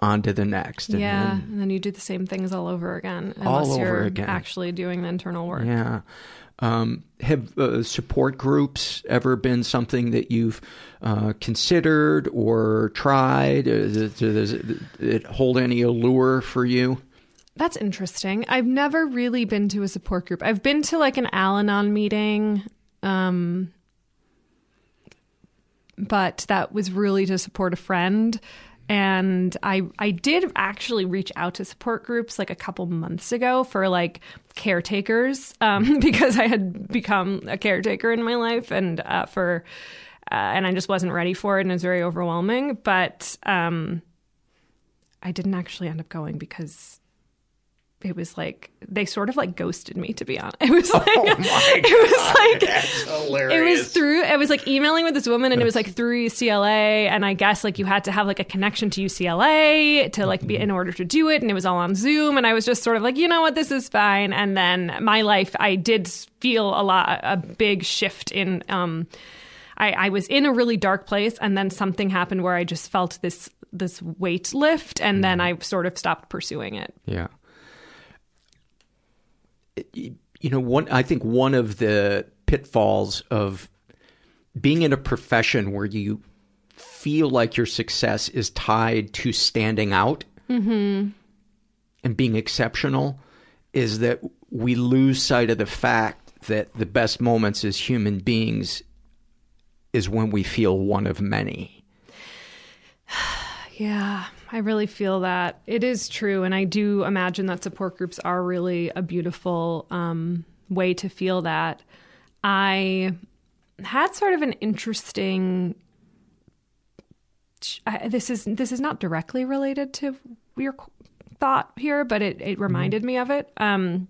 on to the next. Yeah, and then, and then you do the same things all over again. Unless all over you're again. actually doing the internal work. Yeah. Um, have uh, support groups ever been something that you've uh, considered or tried? Does it, does it hold any allure for you? That's interesting. I've never really been to a support group. I've been to like an Al Anon meeting, um, but that was really to support a friend and I I did actually reach out to support groups like a couple months ago for like caretakers um, because I had become a caretaker in my life and uh, for uh, and I just wasn't ready for it and it was very overwhelming. But um, I didn't actually end up going because it was like they sort of like ghosted me to be honest it was like oh it was like it was through it was like emailing with this woman and it was like through UCLA and I guess like you had to have like a connection to UCLA to like be in order to do it and it was all on Zoom and I was just sort of like you know what? This is fine. And then my life I did feel a lot a big shift in um I, I was in a really dark place and then something happened where I just felt this this weight lift and then I sort of stopped pursuing it. Yeah you know, one I think one of the pitfalls of being in a profession where you feel like your success is tied to standing out mm-hmm. and being exceptional is that we lose sight of the fact that the best moments as human beings is when we feel one of many. yeah. I really feel that it is true. And I do imagine that support groups are really a beautiful um, way to feel that. I had sort of an interesting. I, this is this is not directly related to your thought here, but it, it reminded mm-hmm. me of it. Um,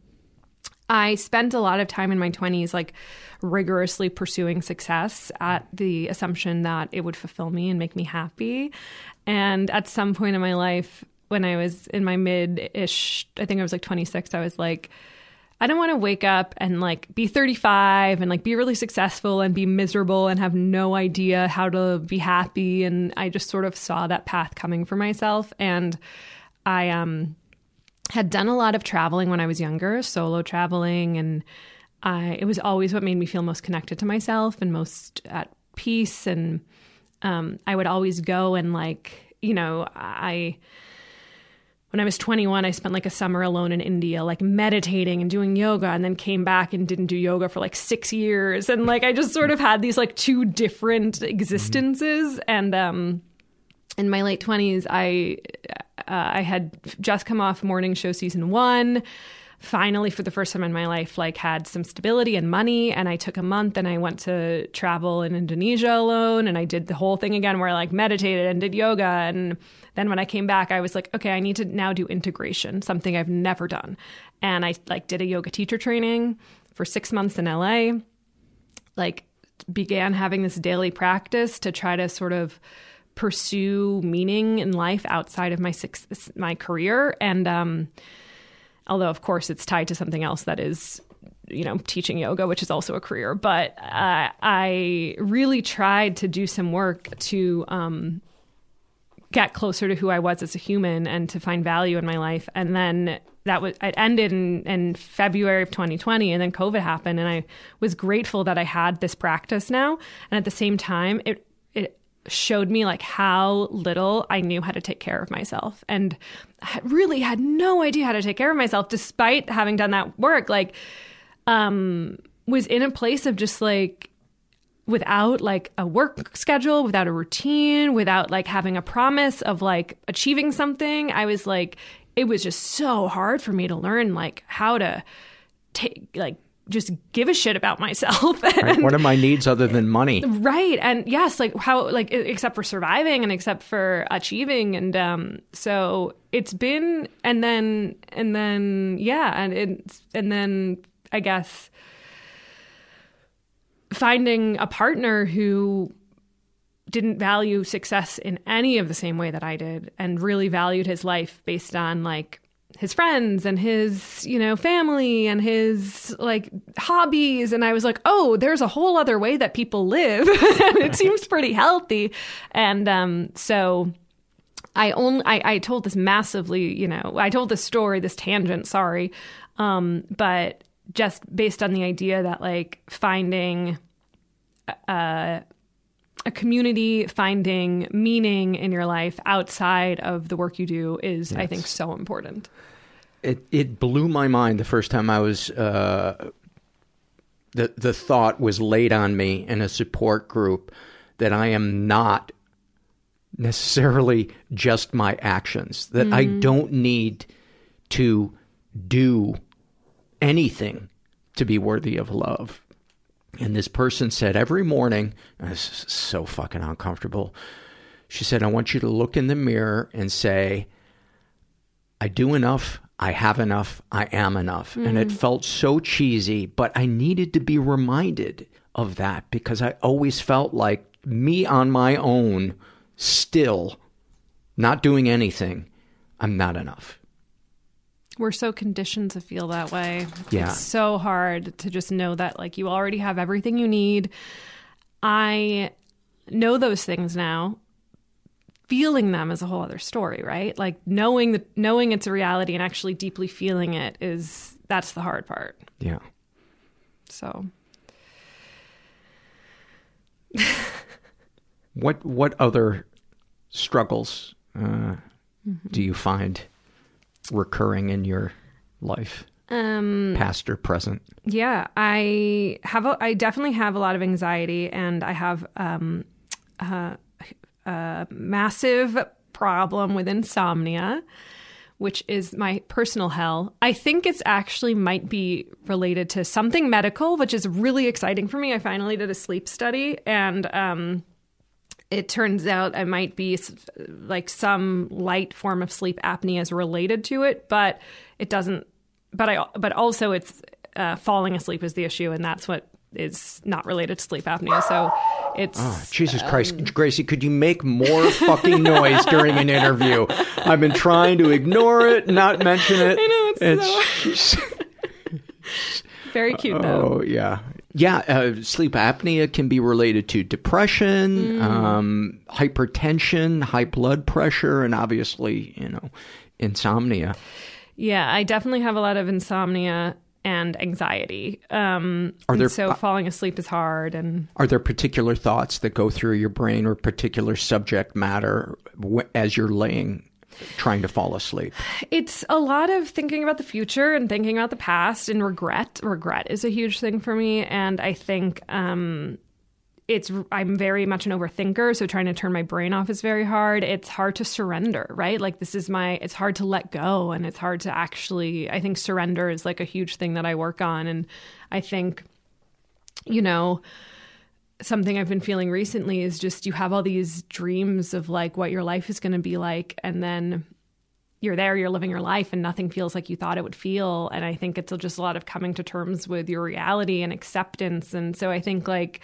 I spent a lot of time in my 20s like rigorously pursuing success at the assumption that it would fulfill me and make me happy. And at some point in my life, when I was in my mid ish, I think I was like 26, I was like, I don't want to wake up and like be 35 and like be really successful and be miserable and have no idea how to be happy. And I just sort of saw that path coming for myself. And I um, had done a lot of traveling when I was younger, solo traveling. And I, it was always what made me feel most connected to myself and most at peace. And um, I would always go and like, you know, I when I was 21, I spent like a summer alone in India, like meditating and doing yoga, and then came back and didn't do yoga for like six years. And like, I just sort of had these like two different existences. And um, in my late 20s, I, uh, I had just come off morning show season one finally for the first time in my life like had some stability and money and i took a month and i went to travel in indonesia alone and i did the whole thing again where i like meditated and did yoga and then when i came back i was like okay i need to now do integration something i've never done and I like did a yoga teacher training for six months in LA. Like began having this daily practice to try to sort of pursue meaning in life outside of my my career. And um although of course it's tied to something else that is you know teaching yoga which is also a career. But uh, i really tried to do some work to um get closer to who i was as a human and to find value in my life. And then that was it ended in, in February of 2020 and then COVID happened and I was grateful that I had this practice now. And at the same time it showed me like how little I knew how to take care of myself and really had no idea how to take care of myself despite having done that work like um was in a place of just like without like a work schedule, without a routine, without like having a promise of like achieving something. I was like it was just so hard for me to learn like how to take like just give a shit about myself. and, right. What are my needs other than money? Right. And yes, like how like except for surviving and except for achieving and um so it's been and then and then yeah, and it's and then I guess finding a partner who didn't value success in any of the same way that I did and really valued his life based on like his friends and his, you know, family and his like hobbies. And I was like, oh, there's a whole other way that people live. and it seems pretty healthy. And um, so I only I, I told this massively, you know, I told this story, this tangent, sorry. Um, but just based on the idea that like finding uh a community finding meaning in your life outside of the work you do is yes. i think so important it it blew my mind the first time i was uh, the the thought was laid on me in a support group that i am not necessarily just my actions that mm-hmm. i don't need to do anything to be worthy of love and this person said every morning, this is so fucking uncomfortable. She said, I want you to look in the mirror and say, I do enough, I have enough, I am enough. Mm-hmm. And it mm-hmm. felt so cheesy, but I needed to be reminded of that because I always felt like me on my own, still not doing anything, I'm not enough. We're so conditioned to feel that way. Yeah. It's so hard to just know that like you already have everything you need. I know those things now. Feeling them is a whole other story, right? Like knowing that knowing it's a reality and actually deeply feeling it is that's the hard part. Yeah. So what what other struggles uh, mm-hmm. do you find recurring in your life? Um, past or present? Yeah, I have. A, I definitely have a lot of anxiety, and I have um, a, a massive problem with insomnia, which is my personal hell. I think it's actually might be related to something medical, which is really exciting for me. I finally did a sleep study, and um, it turns out I might be like some light form of sleep apnea is related to it, but it doesn't. But I but also it's uh, falling asleep is the issue, and that's what is not related to sleep apnea. So it's oh, Jesus um, Christ, Gracie, could you make more fucking noise during an interview? I've been trying to ignore it, not mention it. I know it's, so... very cute though. Oh yeah, yeah, uh, sleep apnea can be related to depression, mm. um, hypertension, high blood pressure, and obviously, you know, insomnia. Yeah, I definitely have a lot of insomnia and anxiety. Um, are there so falling asleep is hard? And are there particular thoughts that go through your brain or particular subject matter as you're laying trying to fall asleep? It's a lot of thinking about the future and thinking about the past and regret. Regret is a huge thing for me. And I think um, it's I'm very much an overthinker, so trying to turn my brain off is very hard. It's hard to surrender, right? Like this is my it's hard to let go and it's hard to actually I think surrender is like a huge thing that I work on and I think you know something I've been feeling recently is just you have all these dreams of like what your life is going to be like and then you're there, you're living your life, and nothing feels like you thought it would feel. And I think it's just a lot of coming to terms with your reality and acceptance. And so I think like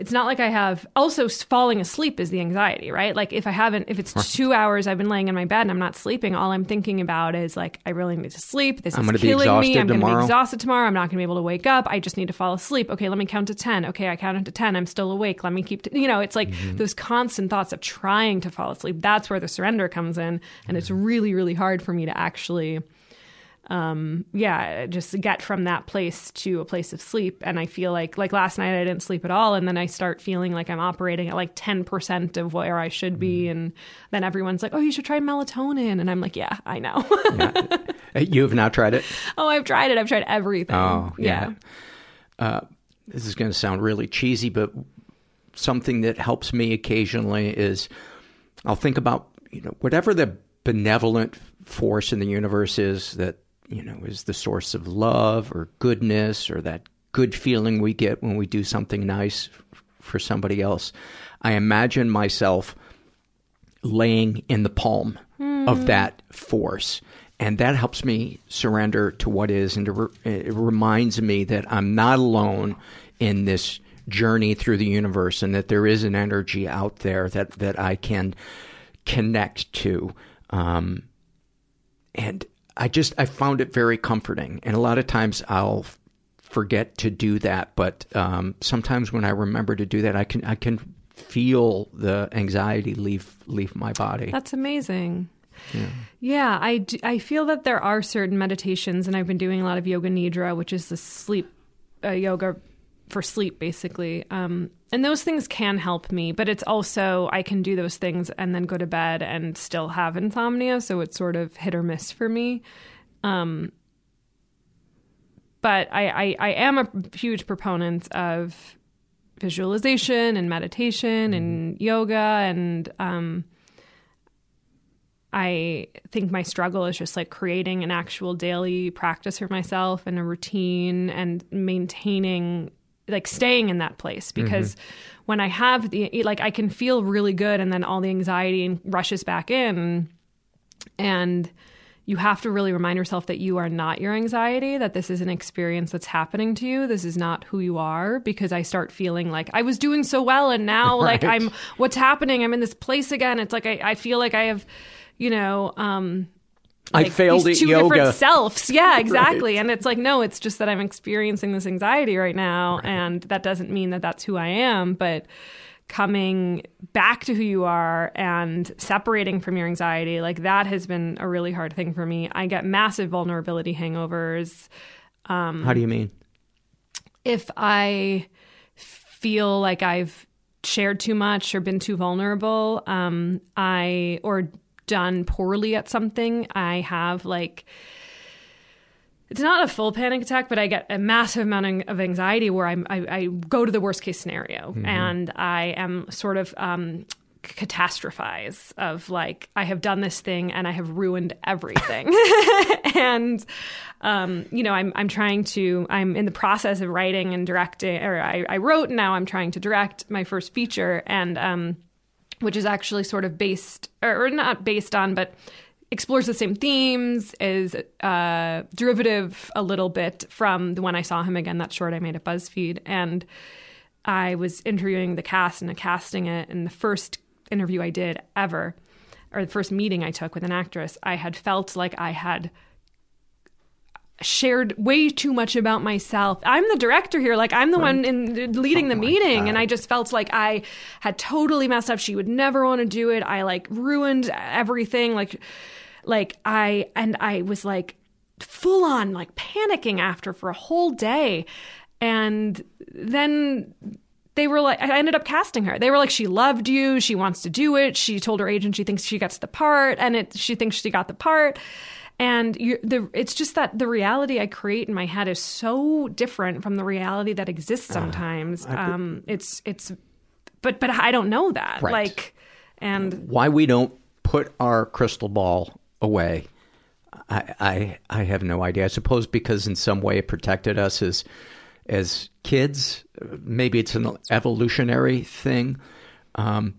it's not like I have also falling asleep is the anxiety, right? Like if I haven't, if it's two hours I've been laying in my bed and I'm not sleeping, all I'm thinking about is like, I really need to sleep. This I'm is killing me. I'm going to be exhausted tomorrow. I'm not going to be able to wake up. I just need to fall asleep. Okay, let me count to 10. Okay, I counted to 10. I'm still awake. Let me keep, t-. you know, it's like Mm-hmm. those constant thoughts of trying to fall asleep. That's where the surrender comes in. And it's really, really hard for me to actually um yeah just get from that place to a place of sleep. And i feel like like last night i didn't sleep at all. And then i start feeling like i'm operating at like 10% of where i should be. Mm-hmm. and then everyone's like oh you should try melatonin. And i'm like yeah i know. Uh, You have now tried it? oh i've tried it. I've tried everything. Oh, yeah. Uh, this is going to sound really cheesy, but something that helps me occasionally is I'll think about, you know, whatever the benevolent force in the universe is that, you know, is the source of love or goodness or that good feeling we get when we do something nice for somebody else. I imagine myself laying in the palm of that force. And that helps me surrender to what is, and re- it reminds me that I'm not alone in this journey through the universe, and that there is an energy out there that that I can connect to. Um, and I just I found it very comforting. And a lot of times I'll forget to do that, but um, sometimes when I remember to do that, I can I can feel the anxiety leave leave my body. that's amazing Yeah. Yeah, I feel that there are certain meditations, and I've been doing a lot of yoga nidra, which is the sleep uh, yoga for sleep, basically. Um, and those things can help me, but it's also I can do those things and then go to bed and still have insomnia, so it's sort of hit or miss for me. Um, but I, I, I am a huge proponent of visualization and meditation and yoga and um, I think my struggle is just like creating an actual daily practice for myself and a routine and maintaining like staying in that place because when I have the like I can feel really good and then all the anxiety rushes back in and you have to really remind yourself that you are not your anxiety, that this is an experience that's happening to you. This is not who you are because I start feeling like I was doing so well and now like I'm what's happening? I'm in this place again. It's like I, I feel like I have, you know, um I like failed these at two yoga. different selves. Yeah, exactly. And it's like, no, it's just that I'm experiencing this anxiety right now, and that doesn't mean that that's who I am. But coming back to who you are and separating from your anxiety, like that has been a really hard thing for me. I get massive vulnerability hangovers How do you mean? if I feel like I've shared too much or been too vulnerable, um, I or done poorly at something, I have like it's not a full panic attack, but I get a massive amount of anxiety where I'm, I, I go to the worst case scenario. And I am sort of um, catastrophize of like I have done this thing and I have ruined everything, and um, you know I'm I'm trying to I'm in the process of writing and directing, or I, I wrote and now I'm trying to direct my first feature. And. Um, which is actually sort of based or, not based on but explores the same themes is uh, derivative a little bit from the one i saw him again that short i made at buzzfeed. And i was interviewing the cast and casting it and the first interview i did ever or the first meeting i took with an actress i had felt like i had shared way too much about myself. I'm the director here. Like I'm the one in leading the meeting and I just felt like I had totally messed up. She would never want to do it. I like ruined everything. Like like I and I was like full on like panicking after for a whole day. And then they were like, I ended up casting her. They were like, she loved you. She wants to do it. She told her agent she thinks she gets the part, and it she thinks she got the part. And you the it's just that the reality I create in my head is so different from the reality that exists sometimes. um, it's it's, but but I don't know that. Right. Like, and Why we don't put our crystal ball away, I, I I have no idea. I suppose because in some way it protected us as as kids. Maybe it's an evolutionary thing. Um,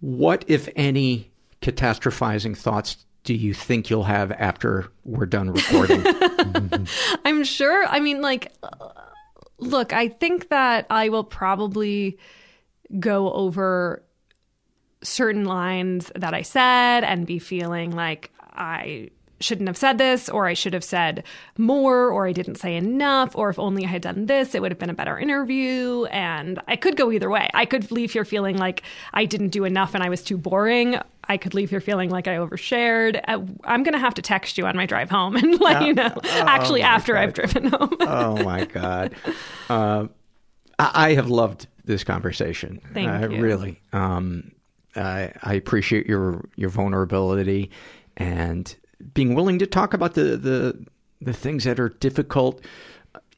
what, if any, catastrophizing thoughts do you think you'll have after we're done recording? I'm sure. I mean, like, uh, look, I think that I will probably go over certain lines that I said and be feeling like I shouldn't have said this, or I should have said more, or I didn't say enough, or if only I had done this, it would have been a better interview. And I could go either way. I could leave here feeling like I didn't do enough and I was too boring. I could leave here feeling like I overshared. Uh, I'm going to have to text you on my drive home and let you know, oh actually, after God. I've driven home. oh my God. Uh, I, I have loved this conversation. Thank uh, you. Really. Um, I, I appreciate your, your vulnerability and being willing to talk about the, the, the things that are difficult,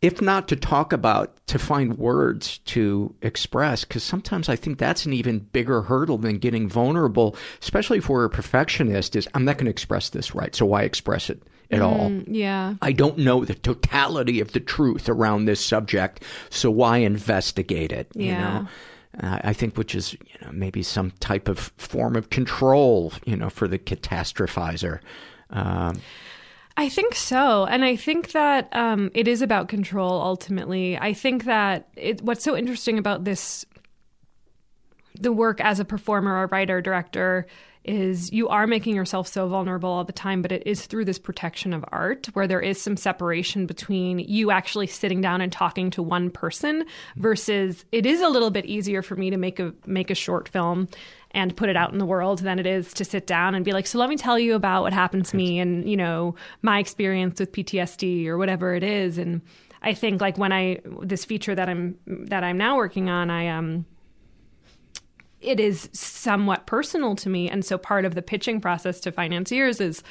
if not to talk about, to find words to express. Because sometimes I think that's an even bigger hurdle than getting vulnerable, especially if we're a perfectionist. Is I'm not going to express this right, so why express it at all? Mm, yeah. I don't know the totality of the truth around this subject, so why investigate it? You Yeah. know, uh, I think which is you know maybe some type of form of control, you know, for the catastrophizer. Um, I think so. And I think that um, it is about control ultimately. I think that it, what's so interesting about this, the work as a performer, a writer, director, is you are making yourself so vulnerable all the time, but it is through this protection of art where there is some separation between you actually sitting down and talking to one person versus it is a little bit easier for me to make a make a short film and put it out in the world than it is to sit down and be like, so let me tell you about what happened to me and, you know, my experience with PTSD or whatever it is. And I think like when I this feature that I'm that I'm now working on, I um it is somewhat personal to me. And so part of the pitching process to financiers is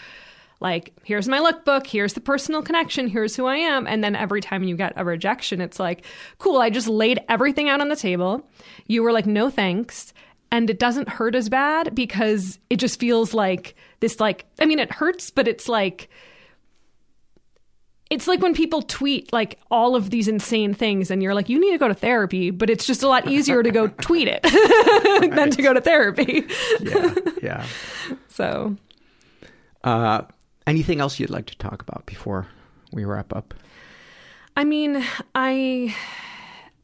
like, here's my lookbook, here's the personal connection, here's who I am. And then every time you get a rejection, it's like, cool, I just laid everything out on the table. You were like, no thanks. And it doesn't hurt as bad because it just feels like this, like, I mean, it hurts, but it's like, it's like when people tweet like all of these insane things and you're like you need to go to therapy but it's just a lot easier to go tweet it than to go to therapy yeah, yeah. so Uh, anything else you'd like to talk about before we wrap up? i mean i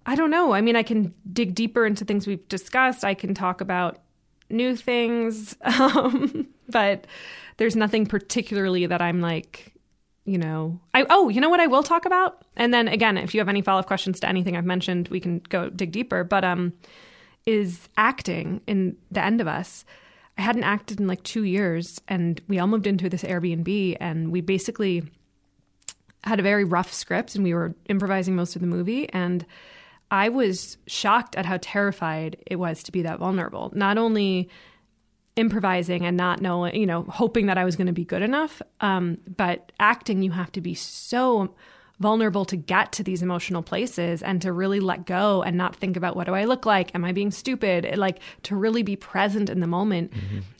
i don't know. I mean i can dig deeper into things we've discussed. I can talk about new things um, but there's nothing particularly that i'm like you know i oh you know what i will talk about? And then again if you have any follow-up questions to anything i've mentioned we can go dig deeper. But um is acting in the end of us. I hadn't acted in like two years and we all moved into this airbnb and we basically had a very rough script and we were improvising most of the movie and i was shocked at how terrified it was to be that vulnerable not only improvising and not knowing, you know, hoping that I was going to be good enough. Um, but acting, you have to be so vulnerable to get to these emotional places and to really let go and not think about what do I look like? Am I being stupid? Like to really be present in the moment.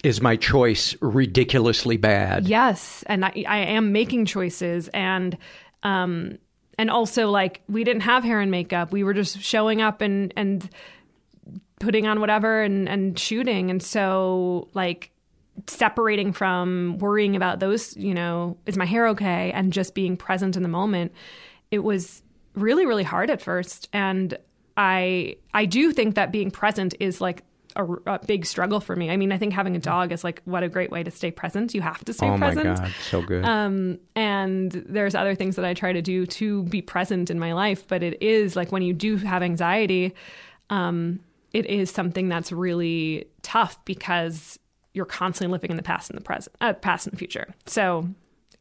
Is my choice ridiculously bad? Yes, and I, I am making choices and um and also like we didn't have hair and makeup. We were just showing up and and putting on whatever and and shooting and so like separating from worrying about those, you know, is my hair okay and just being present in the moment. It was really really hard at first and I I do think that being present is like a, a, big struggle for me. I mean, I think having a dog is like what a great way to stay present. You have to stay oh present. my god, so good. Um, and there's other things that I try to do to be present in my life, but it is like when you do have anxiety, um, it is something that's really tough because you're constantly living in the past and the present, uh, past and the future. So,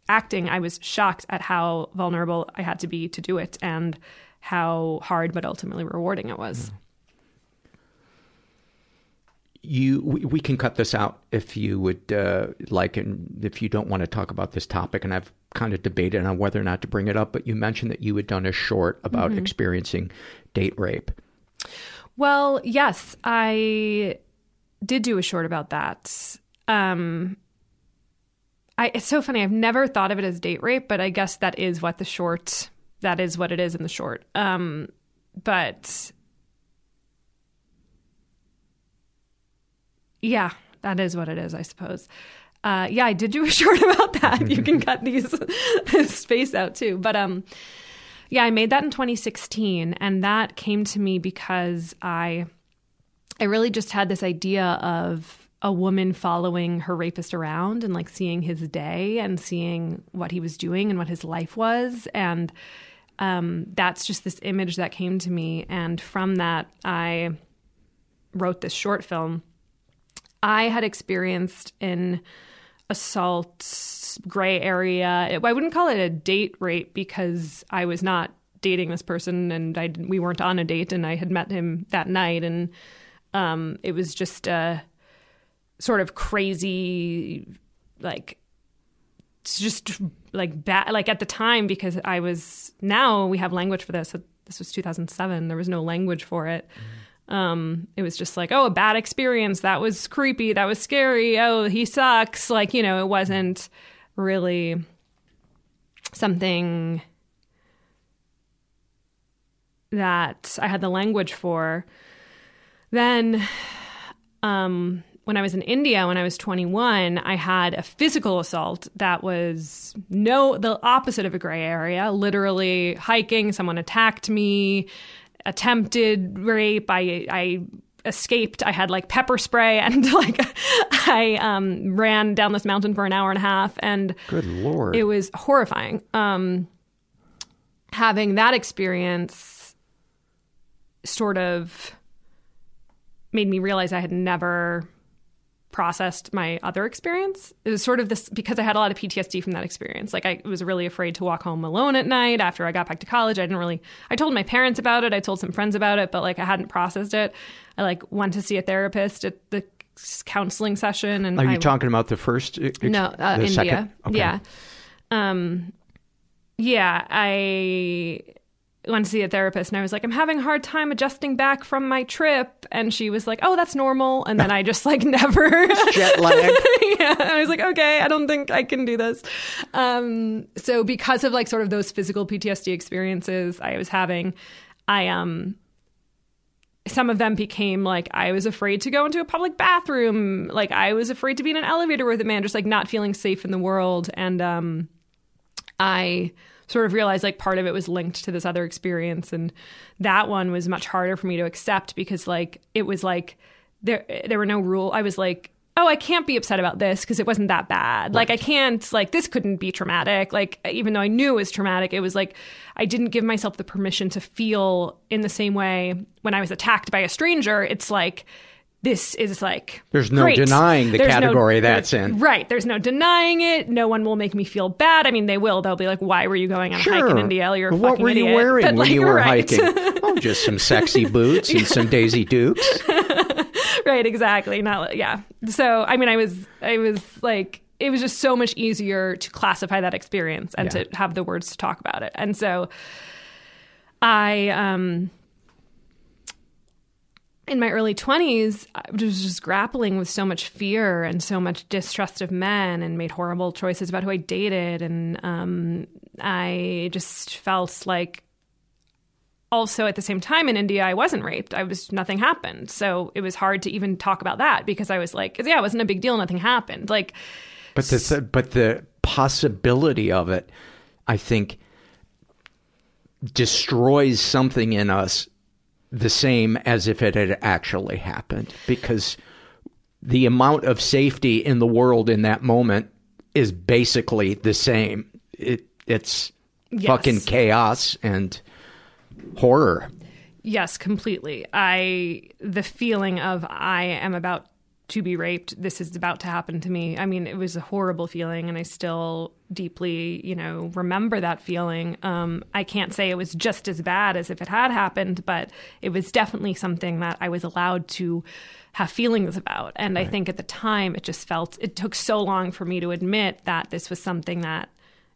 acting, I was shocked at how vulnerable I had to be to do it, and how hard but ultimately rewarding it was. Mm. You we, we can cut this out if you would uh, like and if you don't want to talk about this topic and i've kind of debated on whether or not to bring it up but you mentioned that you had done a short about Mhm. experiencing date rape Well, yes, I did do a short about that. Um, I, it's so funny. I've never thought of it as date rape, but I guess that is what the short, that is what it is in the short. Um, but yeah, that is what it is, I suppose. uh, yeah, I did do a short about that. you can cut these space out too. But um, yeah, I made that in 2016, and that came to me because I I really just had this idea of a woman following her rapist around and like seeing his day and seeing what he was doing and what his life was and um, that's just this image that came to me and from that i wrote this short film i had experienced in assault gray area i wouldn't call it a date rape because i was not dating this person and I, we weren't on a date and i had met him that night and um, it was just a sort of crazy, like just like bad, like at the time because I was now we have language for this. This was 2007. There was no language for it. Mm. Um, it was just like, oh, a bad experience. That was creepy. That was scary. Oh, he sucks. Like, you know, it wasn't really something that I had the language for. Then, um, when I was in India, when I was 21, I had a physical assault that was no, the opposite of a gray area. Literally hiking, someone attacked me, attempted rape. I, I escaped. I had like pepper spray and like I um, ran down this mountain for an hour and a half. And good lord, it was horrifying. Um, having that experience sort of made me realize I had never processed my other experience. It was sort of this because I had a lot of PTSD from that experience. Like I was really afraid to walk home alone at night after I got back to college. I didn't really I told my parents about it, I told some friends about it, but like I hadn't processed it. I like went to see a therapist at the counseling session and Are you I, talking about the first ex- No, uh, the India. second? Okay. Yeah. Um yeah, I went to see a therapist and I was like, I'm having a hard time adjusting back from my trip. And she was like, Oh, that's normal. And then I just like never jet lag. yeah. And I was like, okay, I don't think I can do this. Um, so because of like sort of those physical PTSD experiences I was having, I um some of them became like I was afraid to go into a public bathroom. Like I was afraid to be in an elevator with a man, just like not feeling safe in the world. And um I sort of realized like part of it was linked to this other experience and that one was much harder for me to accept because like it was like there there were no rule i was like oh i can't be upset about this because it wasn't that bad. Right. like i can't like this couldn't be traumatic. Like even though i knew it was traumatic it was like i didn't give myself the permission to feel in the same way when i was attacked by a stranger. It's like this is like there's no great. denying the there's category no, that's in right. There's no denying it. No one will make me feel bad. I mean they will. They'll be like why were you going on a hike in india? You're what were you idiot. wearing but, when like, you were right. hiking? Oh just some sexy boots and some daisy dukes. Right exactly. Not yeah. So i mean i was i was like it was just so much easier to classify that experience and Yeah. to have the words to talk about it. And so i um in my early 20s, I was just grappling with so much fear and so much distrust of men and made horrible choices about who I dated. And um, I just felt like also at the same time in India, I wasn't raped. I was, nothing happened. So it was hard to even talk about that because I was like, yeah, it wasn't a big deal. Nothing happened. Like, but the but the possibility of it, I think, destroys something in us the same as if it had actually happened because the amount of safety in the world in that moment is basically the same. It it's Yes. fucking chaos and horror. Yes, completely. I the feeling of I am about to be raped. This is about to happen to me. I mean, it was a horrible feeling, and I still deeply, you know, remember that feeling. Um, I can't say it was just as bad as if it had happened, but it was definitely something that I was allowed to have feelings about. And I think at the time, it just felt it took so long for me to admit that this was something that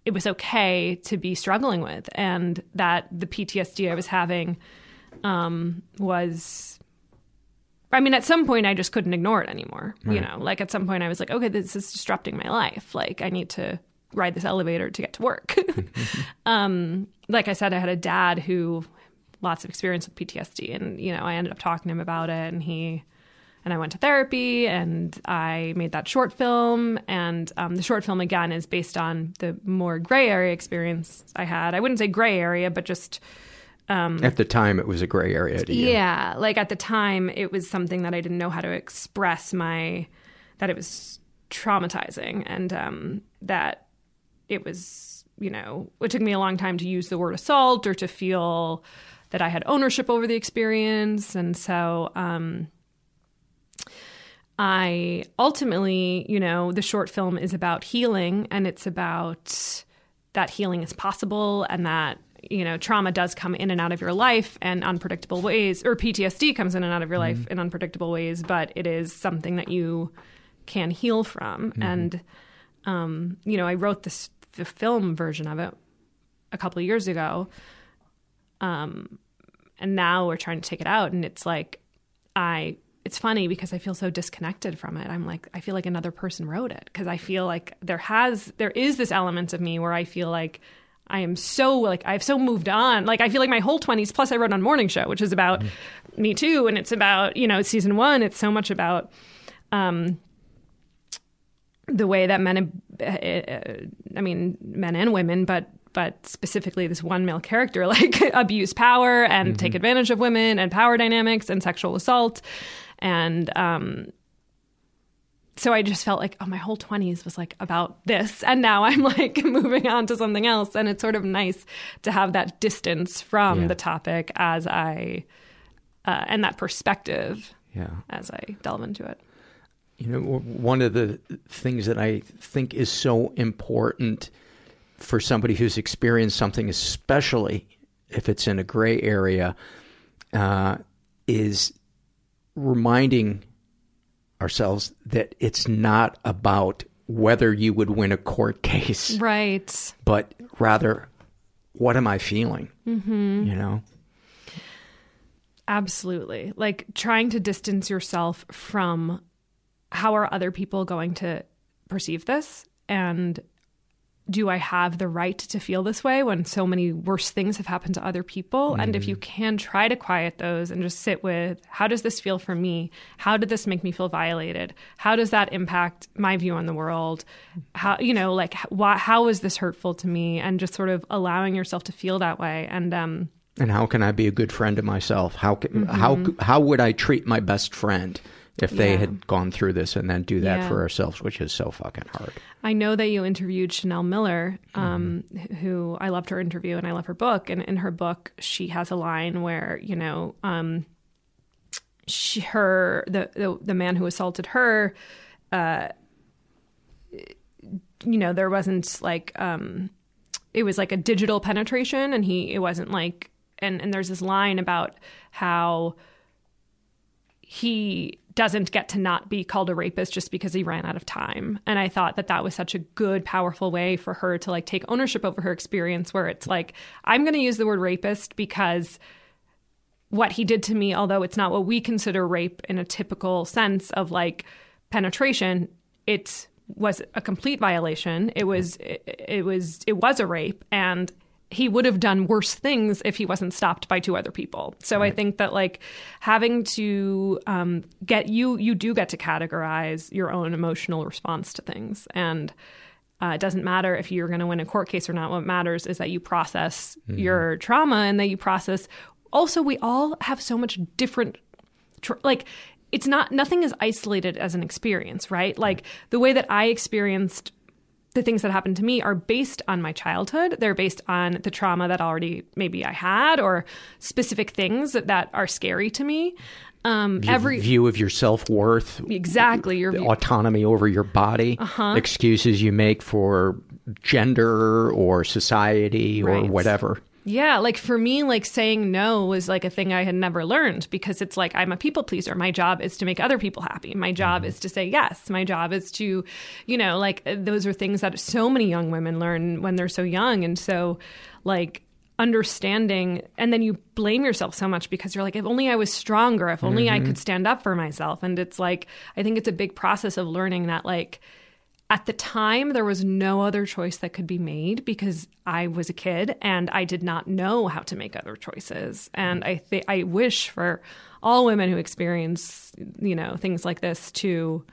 it was okay to be struggling with, and that the PTSD I was having um, was. I mean, at some point, I just couldn't ignore it anymore. You know, like at some point, I was like, okay, this is disrupting my life. Like, I need to ride this elevator to get to work. um, like I said, I had a dad who lots of experience with PTSD, and you know, I ended up talking to him about it, and he and I went to therapy and I made that short film. And um, the short film, again, is based on the more gray area experience I had. I wouldn't say gray area, but just. Um, At the time, it was a gray area yeah, like at the time, it was something that I didn't know how to express my, that it was traumatizing and um, that it was, you know, it took me a long time to use the word assault or to feel that I had ownership over the experience. And so um, I ultimately, you know, the short film is about healing and it's about that healing is possible and that you know trauma does come in and out of your life in unpredictable ways or ptsd comes in and out of your life in unpredictable ways but it is something that you can heal from. And um, you know i wrote this the film version of it a couple of years ago um, and now we're trying to take it out and it's like i it's funny because i feel so disconnected from it. I'm like i feel like another person wrote it because i feel like there has there is this element of me where i feel like I am so like I've so moved on. Like I feel like my whole 20s plus I wrote on Morning Show, which is about me too and it's about, you know, season 1, it's so much about um the way that men uh, I mean men and women, but but specifically this one male character like abuse power and mm-hmm. take advantage of women and power dynamics and sexual assault and um so I just felt like, oh, my whole 20s was like about this. And now I'm like moving on to something else. And it's sort of nice to have that distance from yeah. the topic as I, uh, and that perspective yeah. as I delve into it. You know, one of the things that I think is so important for somebody who's experienced something, especially if it's in a gray area, uh, is reminding ourselves that it's not about whether you would win a court case. Right. But rather, what am I feeling? Mm-hmm. You know? Absolutely. Like trying to distance yourself from how are other people going to perceive this and do I have the right to feel this way when so many worse things have happened to other people? Mm-hmm. And if you can try to quiet those and just sit with how does this feel for me? How did this make me feel violated? How does that impact my view on the world? How, you know, like why, how is this hurtful to me? And just sort of allowing yourself to feel that way. And, um, and how can I be a good friend to myself? How, can, mm-hmm. how, how would I treat my best friend? If they yeah. had gone through this and then do that yeah. for ourselves, which is so fucking hard. I know that you interviewed Chanel Miller, um, mm-hmm. who I loved her interview and I love her book. And in her book, she has a line where, you know, um, she, her, the, the, the, man who assaulted her, uh, you know, there wasn't like, um, it was like a digital penetration and he, it wasn't like, and, and there's this line about how he doesn't get to not be called a rapist just because he ran out of time. And I thought that that was such a good, powerful way for her to like take ownership over her experience, where it's like, I'm going to use the word rapist because what he did to me, although it's not what we consider rape in a typical sense of like penetration, it was a complete violation. It was, it, it was, it was a rape. And he would have done worse things if he wasn't stopped by two other people. So right. I think that like having to um, get you, you do get to categorize your own emotional response to things, and uh, it doesn't matter if you're going to win a court case or not. What matters is that you process mm-hmm. your trauma and that you process. Also, we all have so much different, tra- like it's not nothing is isolated as an experience, right? Like the way that I experienced the things that happened to me are based on my childhood. They're based on the trauma that already maybe I had or specific things that, that are scary to me. Um, your every view of your self worth, exactly your view. autonomy over your body, uh-huh. excuses you make for gender or society right. or whatever. Yeah, like for me, like saying no was like a thing I had never learned because it's like I'm a people pleaser. My job is to make other people happy. My job mm-hmm. is to say yes. My job is to, you know, like those are things that so many young women learn when they're so young. And so, like, understanding and then you blame yourself so much because you're like if only i was stronger if only mm-hmm. i could stand up for myself and it's like i think it's a big process of learning that like at the time there was no other choice that could be made because I was a kid and I did not know how to make other choices. And I think I wish for all women who experience, you know, things like this to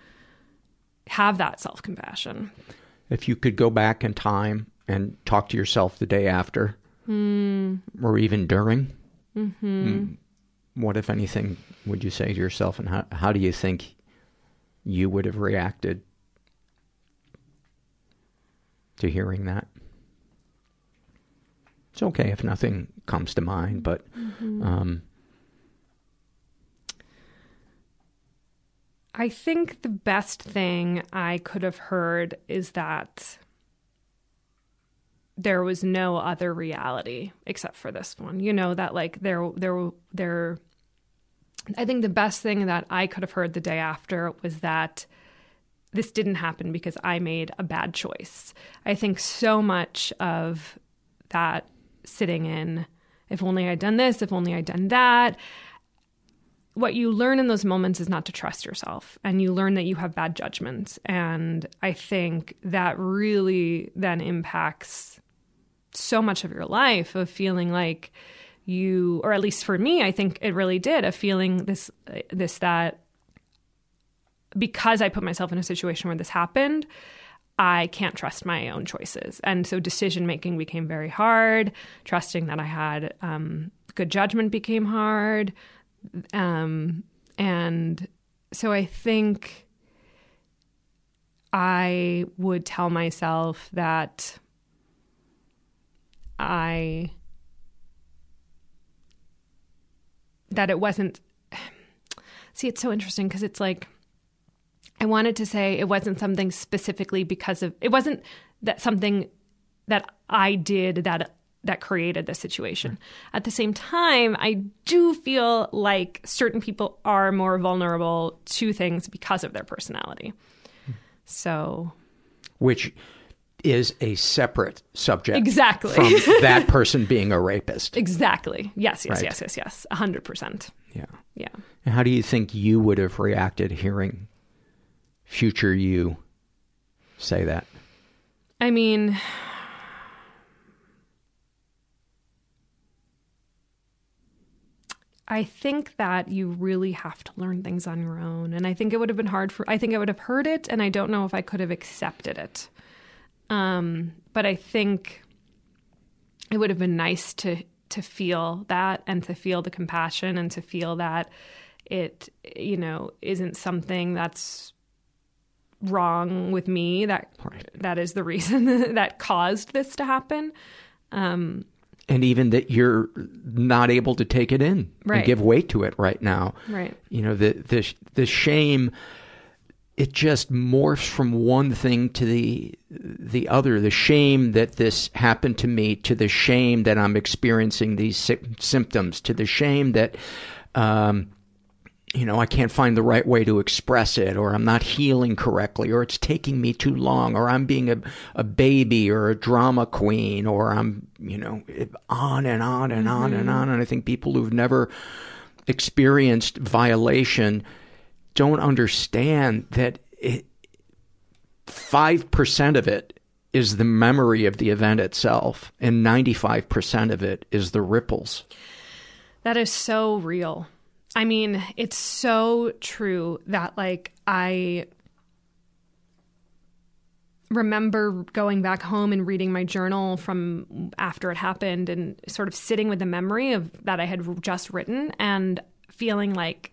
have that self-compassion. If you could go back in time and talk to yourself the day after mm. or even during, mm-hmm. what, if anything, would you say to yourself and how, how do you think you would have reacted to hearing that? It's okay if nothing comes to mind, but mm-hmm. um, I think the best thing I could have heard is that there was no other reality except for this one. You know that like there there there I think the best thing that I could have heard the day after was that this didn't happen because I made a bad choice. I think so much of that sitting in if only I'd done this, if only I'd done that. What you learn in those moments is not to trust yourself, and you learn that you have bad judgments. And I think that really then impacts so much of your life of feeling like you, or at least for me, I think it really did, of feeling this, this that because I put myself in a situation where this happened, I can't trust my own choices. And so decision making became very hard. Trusting that I had um, good judgment became hard. Um, and so I think I would tell myself that I, that it wasn't, see, it's so interesting because it's like, I wanted to say it wasn't something specifically because of it wasn't that something that I did that that created the situation. At the same time, I do feel like certain people are more vulnerable to things because of their personality. Hmm. So which is a separate subject exactly from that person being a rapist. Exactly. Yes, yes, Right. yes, yes, yes. 100%. Yeah. Yeah. And how do you think you would have reacted hearing future you say that? I mean, I think that you really have to learn things on your own. And I think it would have been hard for, I think I would have heard it, and I don't know if I could have accepted it. Um, but I think it would have been nice to to feel that and to feel the compassion and to feel that it you know isn't something that's wrong with me that that is the reason that caused this to happen um, And even that you're not able to take it in Right. and give weight to it right now. Right. You know, the the the shame it just morphs from one thing to the the other. The shame that this happened to me, to the shame that I'm experiencing these sy- symptoms, to the shame that um, you know I can't find the right way to express it, or I'm not healing correctly, or it's taking me too long, or I'm being a a baby or a drama queen, or I'm you know on and on and on and Mhm. on. And I think people who've never experienced violation don't understand that it, 5% of it is the memory of the event itself, and 95% of it is the ripples. That is so real. I mean, it's so true that like I remember going back home and reading my journal from after it happened and sort of sitting with the memory of that I had just written and feeling like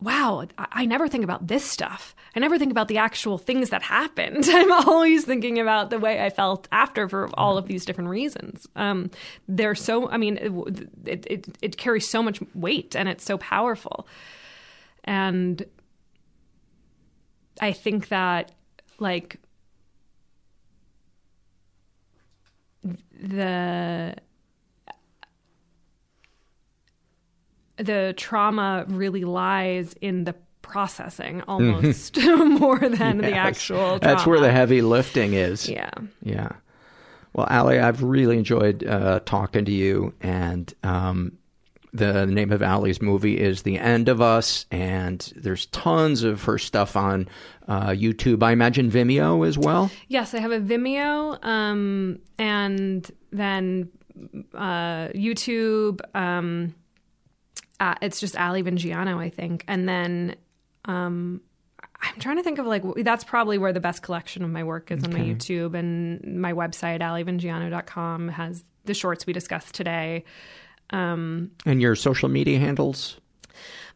wow, I, never think about this stuff. I never think about the actual things that happened. I'm always thinking about the way I felt after for all of these different reasons. Um, they're so, I mean, it, it, it carries so much weight and it's so powerful. And I think that, like, the the trauma really lies in the processing almost more than the actual trauma. That's where the heavy lifting is. Yeah. Yeah. Well, Ali, I've really enjoyed uh, talking to you, and um, The name of Ali's movie is The End of Us, and there's tons of her stuff on uh, YouTube. I imagine Vimeo as well. Yes, I have a Vimeo, um, and then uh, YouTube. Um, uh, it's just Ali Vingiano, I think, and then um, I'm trying to think of like that's probably where the best collection of my work is on my YouTube and my website alivingiano.com has the shorts we discussed today. Um, And your social media handles?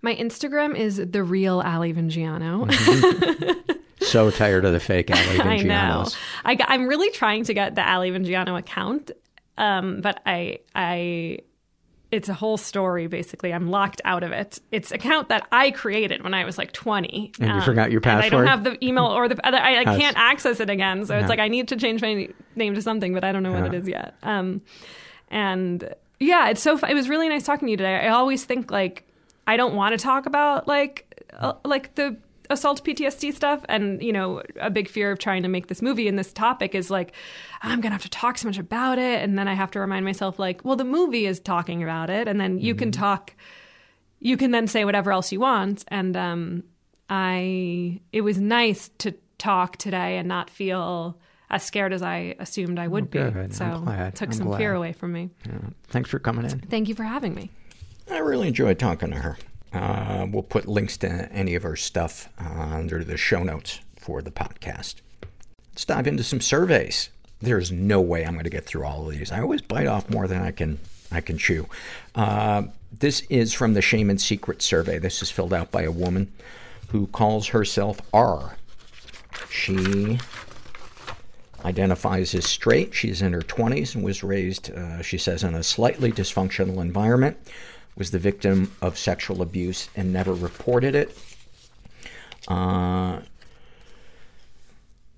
my Instagram is the real Ali Vingiano. So tired of the fake Ali I know. Vingianos. I, I'm really trying to get the Ali Vingiano account, um, but I I it's a whole story basically. I'm locked out of it. It's account that I created when I was like 20. And you forgot your and I don't have the email or the I, I can't access it again. So it's like I need to change my name to something, but I don't know what it is yet. Um, and yeah, it's so. It was really nice talking to you today. I always think like I don't want to talk about like uh, like the assault PTSD stuff, and you know, a big fear of trying to make this movie and this topic is like I'm gonna have to talk so much about it, and then I have to remind myself like, well, the movie is talking about it, and then you can talk. You can then say whatever else you want, and um, I. It was nice to talk today and not feel as scared as I assumed I would good. be. So it took I'm some glad. fear away from me. Yeah. Thanks for coming in. Thank you for having me. I really enjoyed talking to her. Uh, we'll put links to any of her stuff uh, under the show notes for the podcast. Let's dive into some surveys. There's no way I'm going to get through all of these. I always bite off more than I can I can chew. Uh, this is from the Shame and Secret survey. This is filled out by a woman who calls herself R. She identifies as straight. She's in her 20s and was raised, uh, she says, in a slightly dysfunctional environment, was the victim of sexual abuse and never reported it. Uh,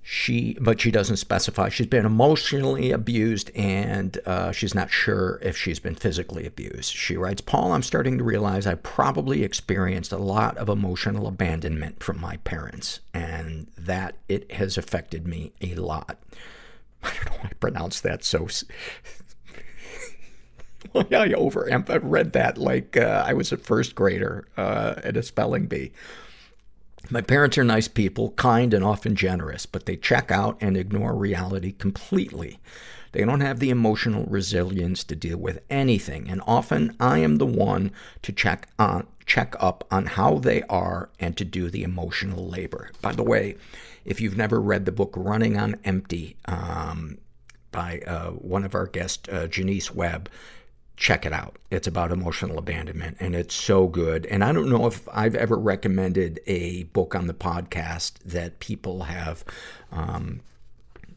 she, but she doesn't specify. She's been emotionally abused and uh, she's not sure if she's been physically abused. She writes, Paul, I'm starting to realize I probably experienced a lot of emotional abandonment from my parents and that it has affected me a lot. I don't know why I pronounce that so. I over read that like uh, I was a first grader uh, at a spelling bee. My parents are nice people, kind and often generous, but they check out and ignore reality completely. They don't have the emotional resilience to deal with anything, and often I am the one to check on check up on how they are and to do the emotional labor. By the way, if you've never read the book Running on Empty um, by uh, one of our guests, uh, Jonice Webb, check it out. It's about emotional abandonment and it's so good. And I don't know if I've ever recommended a book on the podcast that people have um,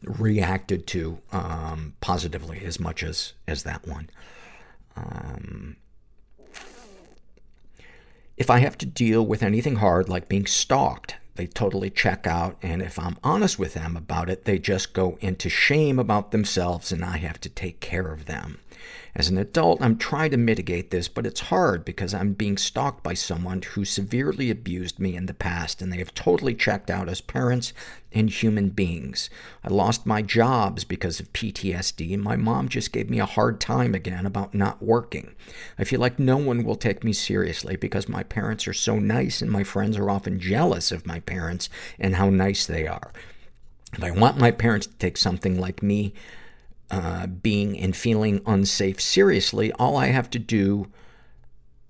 reacted to um, positively as much as, as that one. Um, if I have to deal with anything hard like being stalked, they totally check out. And if I'm honest with them about it, they just go into shame about themselves and I have to take care of them. As an adult, I'm trying to mitigate this, but it's hard because I'm being stalked by someone who severely abused me in the past and they have totally checked out as parents and human beings. I lost my jobs because of PTSD and my mom just gave me a hard time again about not working. I feel like no one will take me seriously because my parents are so nice and my friends are often jealous of my parents and how nice they are. If I want my parents to take something like me uh, being and feeling unsafe seriously, all I have to do,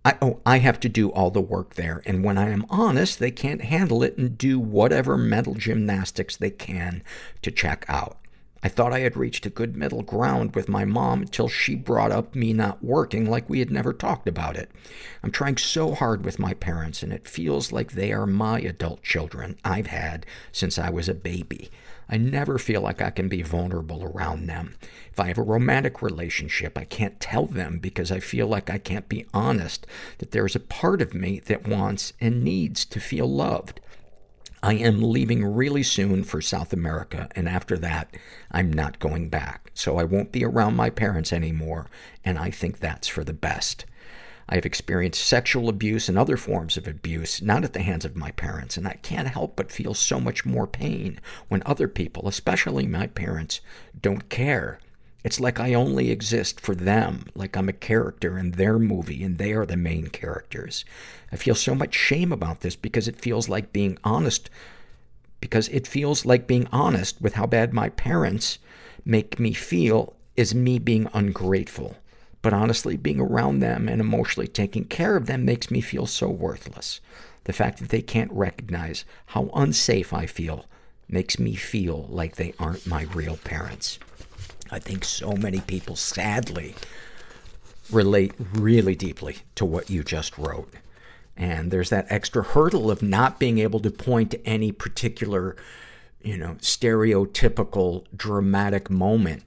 I, oh, I have to do all the work there. And when I am honest, they can't handle it and do whatever mental gymnastics they can to check out. I thought I had reached a good middle ground with my mom until she brought up me not working like we had never talked about it. I'm trying so hard with my parents, and it feels like they are my adult children I've had since I was a baby. I never feel like I can be vulnerable around them. If I have a romantic relationship, I can't tell them because I feel like I can't be honest that there's a part of me that wants and needs to feel loved. I am leaving really soon for South America, and after that, I'm not going back. So I won't be around my parents anymore, and I think that's for the best. I have experienced sexual abuse and other forms of abuse, not at the hands of my parents, and I can't help but feel so much more pain when other people, especially my parents, don't care. It's like I only exist for them, like I'm a character in their movie and they are the main characters. I feel so much shame about this because it feels like being honest, because it feels like being honest with how bad my parents make me feel is me being ungrateful. But honestly, being around them and emotionally taking care of them makes me feel so worthless. The fact that they can't recognize how unsafe I feel makes me feel like they aren't my real parents. I think so many people, sadly, relate really deeply to what you just wrote. And there's that extra hurdle of not being able to point to any particular, you know, stereotypical dramatic moment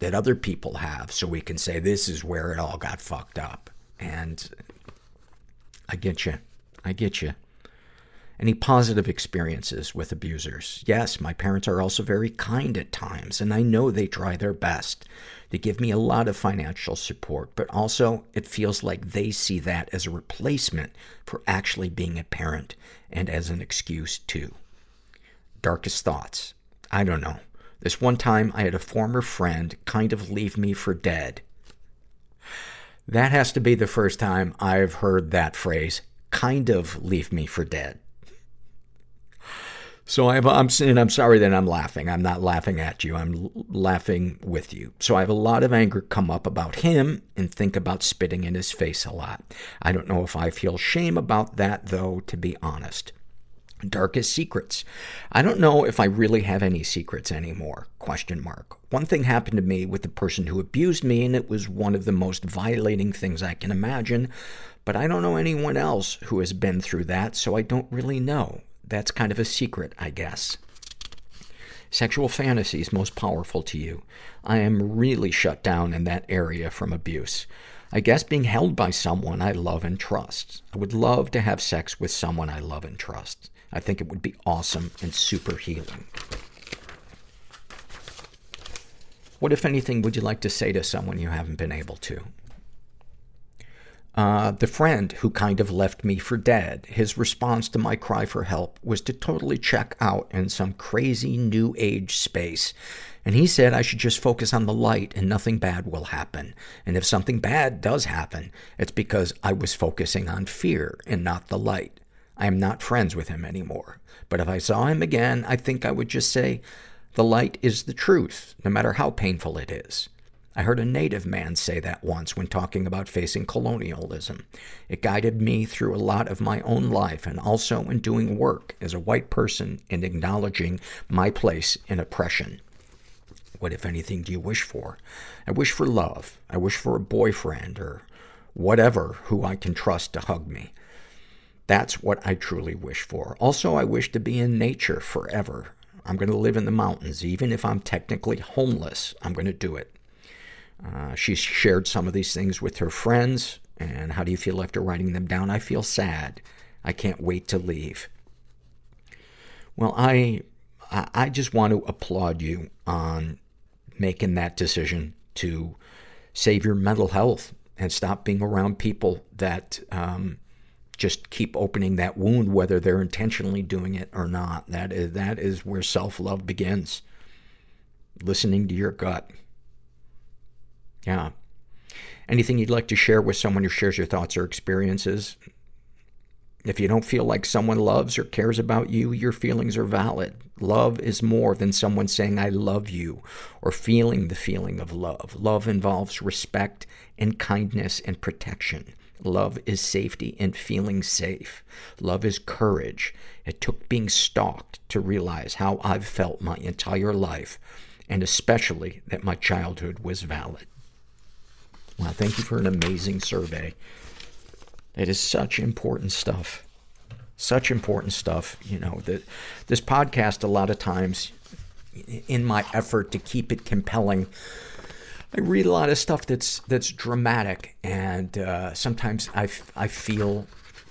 that other people have so we can say this is where it all got fucked up. And I get you. I get you. Any positive experiences with abusers? Yes, my parents are also very kind at times, and I know they try their best They give me a lot of financial support, but also it feels like they see that as a replacement for actually being a parent and as an excuse too. Darkest thoughts. I don't know. This one time I had a former friend kind of leave me for dead. That has to be the first time I've heard that phrase, kind of leave me for dead. So I have, I'm, and I'm sorry that I'm laughing. I'm not laughing at you. I'm l- laughing with you. So I have a lot of anger come up about him and think about spitting in his face a lot. I don't know if I feel shame about that though, to be honest. Darkest secrets. I don't know if I really have any secrets anymore. Question mark. One thing happened to me with the person who abused me and it was one of the most violating things I can imagine. But I don't know anyone else who has been through that, so I don't really know. That's kind of a secret, I guess. Sexual fantasies most powerful to you. I am really shut down in that area from abuse. I guess being held by someone I love and trust. I would love to have sex with someone I love and trust. I think it would be awesome and super healing. What, if anything, would you like to say to someone you haven't been able to? Uh, the friend who kind of left me for dead, his response to my cry for help was to totally check out in some crazy new age space. And he said I should just focus on the light and nothing bad will happen. And if something bad does happen, it's because I was focusing on fear and not the light. I am not friends with him anymore. But if I saw him again, I think I would just say, the light is the truth, no matter how painful it is. I heard a native man say that once when talking about facing colonialism. It guided me through a lot of my own life and also in doing work as a white person in acknowledging my place in oppression. What, if anything, do you wish for? I wish for love. I wish for a boyfriend or whatever who I can trust to hug me. That's what I truly wish for. Also, I wish to be in nature forever. I'm going to live in the mountains. Even if I'm technically homeless, I'm going to do it. Uh, she's shared some of these things with her friends. And how do you feel after writing them down? I feel sad. I can't wait to leave. Well, I, I just want to applaud you on making that decision to save your mental health and stop being around people that, um, just keep opening that wound, whether they're intentionally doing it or not. That is, that is where self-love begins. Listening to your gut. Yeah. Anything you'd like to share with someone who shares your thoughts or experiences? If you don't feel like someone loves or cares about you, your feelings are valid. Love is more than someone saying, I love you, or feeling the feeling of love. Love involves respect and kindness and protection. Love is safety and feeling safe. Love is courage. It took being stalked to realize how I've felt my entire life, and especially that my childhood was valid. Wow, thank you for an amazing survey. It is such important stuff. Such important stuff. You know, that this podcast, a lot of times, in my effort to keep it compelling, I read a lot of stuff that's that's dramatic, and uh, sometimes I, f- I feel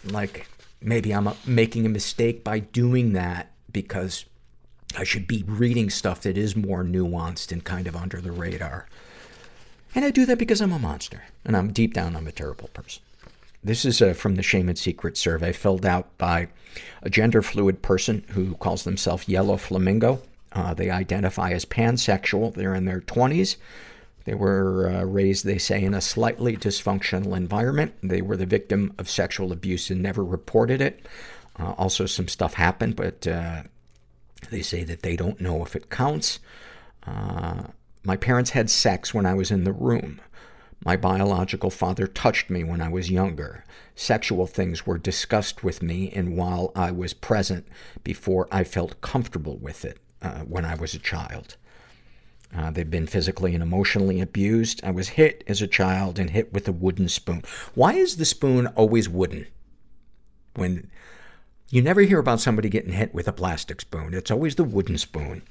like maybe I'm a, making a mistake by doing that because I should be reading stuff that is more nuanced and kind of under the radar. And I do that because I'm a monster, and I'm deep down I'm a terrible person. This is uh, from the Shame and Secret survey filled out by a gender fluid person who calls themselves Yellow Flamingo. Uh, they identify as pansexual. They're in their 20s. They were uh, raised, they say, in a slightly dysfunctional environment. They were the victim of sexual abuse and never reported it. Uh, also, some stuff happened, but uh, they say that they don't know if it counts. Uh, my parents had sex when I was in the room. My biological father touched me when I was younger. Sexual things were discussed with me and while I was present before I felt comfortable with it uh, when I was a child. Uh, they've been physically and emotionally abused. I was hit as a child and hit with a wooden spoon. Why is the spoon always wooden? When you never hear about somebody getting hit with a plastic spoon. It's always the wooden spoon.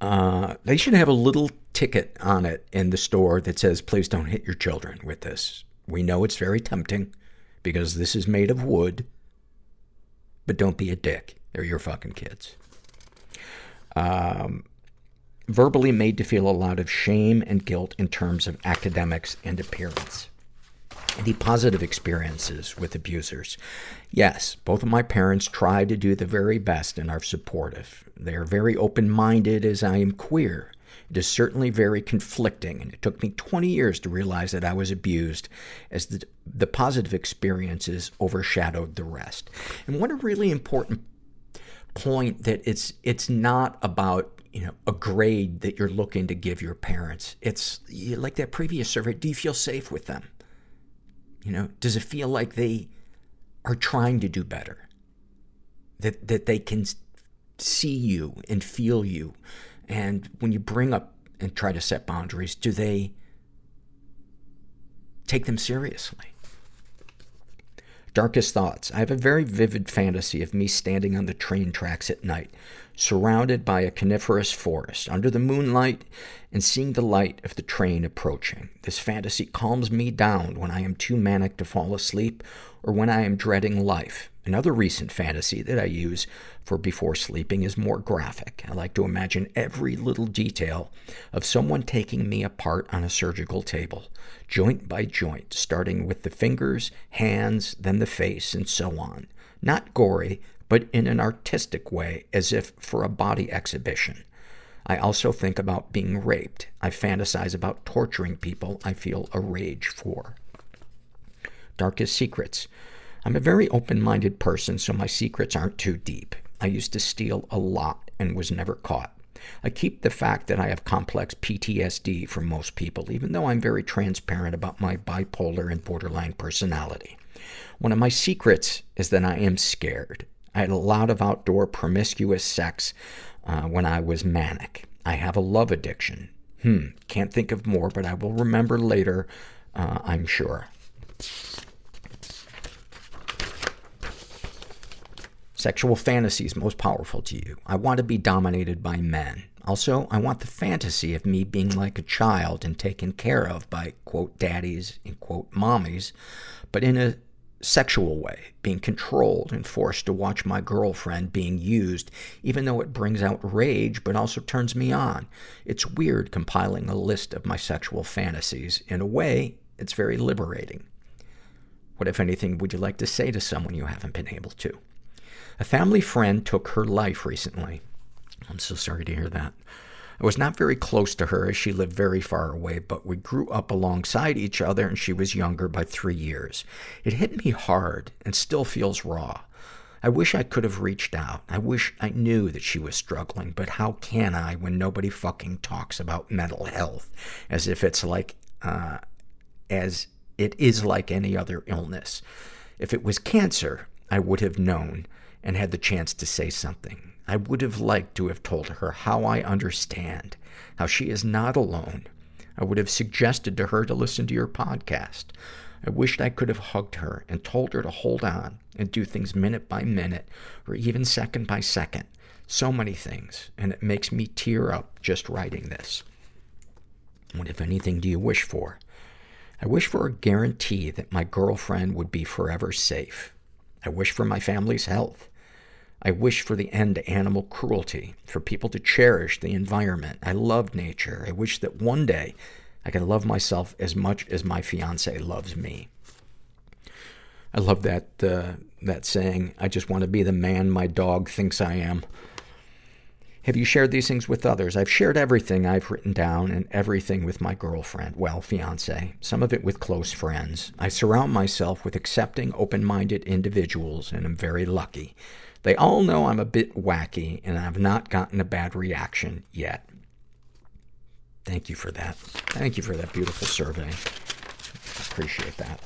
Uh, they should have a little ticket on it in the store that says, please don't hit your children with this. We know it's very tempting because this is made of wood, but don't be a dick. They're your fucking kids. Um, verbally made to feel a lot of shame and guilt in terms of academics and appearance. Any positive experiences with abusers? Yes, both of my parents try to do the very best and are supportive. They are very open-minded as I am queer. It is certainly very conflicting, and it took me 20 years to realize that I was abused as the, the positive experiences overshadowed the rest. And what a really important point that it's, it's not about you know, a grade that you're looking to give your parents. It's like that previous survey. Do you feel safe with them? You know, does it feel like they are trying to do better? That, that they can see you and feel you. And when you bring up and try to set boundaries, do they take them seriously? Darkest thoughts. I have a very vivid fantasy of me standing on the train tracks at night, surrounded by a coniferous forest, under the moonlight, and seeing the light of the train approaching. This fantasy calms me down when I am too manic to fall asleep or when I am dreading life. Another recent fantasy that I use for before sleeping is more graphic. I like to imagine every little detail of someone taking me apart on a surgical table, joint by joint, starting with the fingers, hands, then the face, and so on. Not gory, but in an artistic way, as if for a body exhibition. I also think about being raped. I fantasize about torturing people I feel a rage for. Darkest secrets. I'm a very open-minded person, so my secrets aren't too deep. I used to steal a lot and was never caught. I keep the fact that I have complex PTSD from most people, even though I'm very transparent about my bipolar and borderline personality. One of my secrets is that I am scared. I had a lot of outdoor promiscuous sex uh, when I was manic. I have a love addiction. Hmm, can't think of more, but I will remember later, uh, I'm sure. Sexual fantasies most powerful to you. I want to be dominated by men. Also, I want the fantasy of me being like a child and taken care of by, quote, daddies and, quote, mommies, but in a sexual way, being controlled and forced to watch my girlfriend being used, even though it brings out rage but also turns me on. It's weird compiling a list of my sexual fantasies. In a way, it's very liberating. What, if anything, would you like to say to someone you haven't been able to? A family friend took her life recently. I'm so sorry to hear that. I was not very close to her as she lived very far away, but we grew up alongside each other and she was younger by three years. It hit me hard and still feels raw. I wish I could have reached out. I wish I knew that she was struggling, but how can I when nobody fucking talks about mental health as if it's like, uh, as it is like any other illness. If it was cancer, I would have known and had the chance to say something. I would have liked to have told her how I understand, how she is not alone. I would have suggested to her to listen to your podcast. I wished I could have hugged her and told her to hold on and do things minute by minute or even second by second. So many things, and it makes me tear up just writing this. What, if anything, do you wish for? I wish for a guarantee that my girlfriend would be forever safe. I wish for my family's health. I wish for the end to animal cruelty, for people to cherish the environment. I love nature. I wish that one day I can love myself as much as my fiance loves me. I love that, uh, that saying, I just want to be the man my dog thinks I am. Have you shared these things with others? I've shared everything I've written down and everything with my girlfriend, well, fiance, some of it with close friends. I surround myself with accepting, open-minded individuals, and I'm very lucky. They all know I'm a bit wacky, and I've not gotten a bad reaction yet. Thank you for that. Thank you for that beautiful survey. Appreciate that.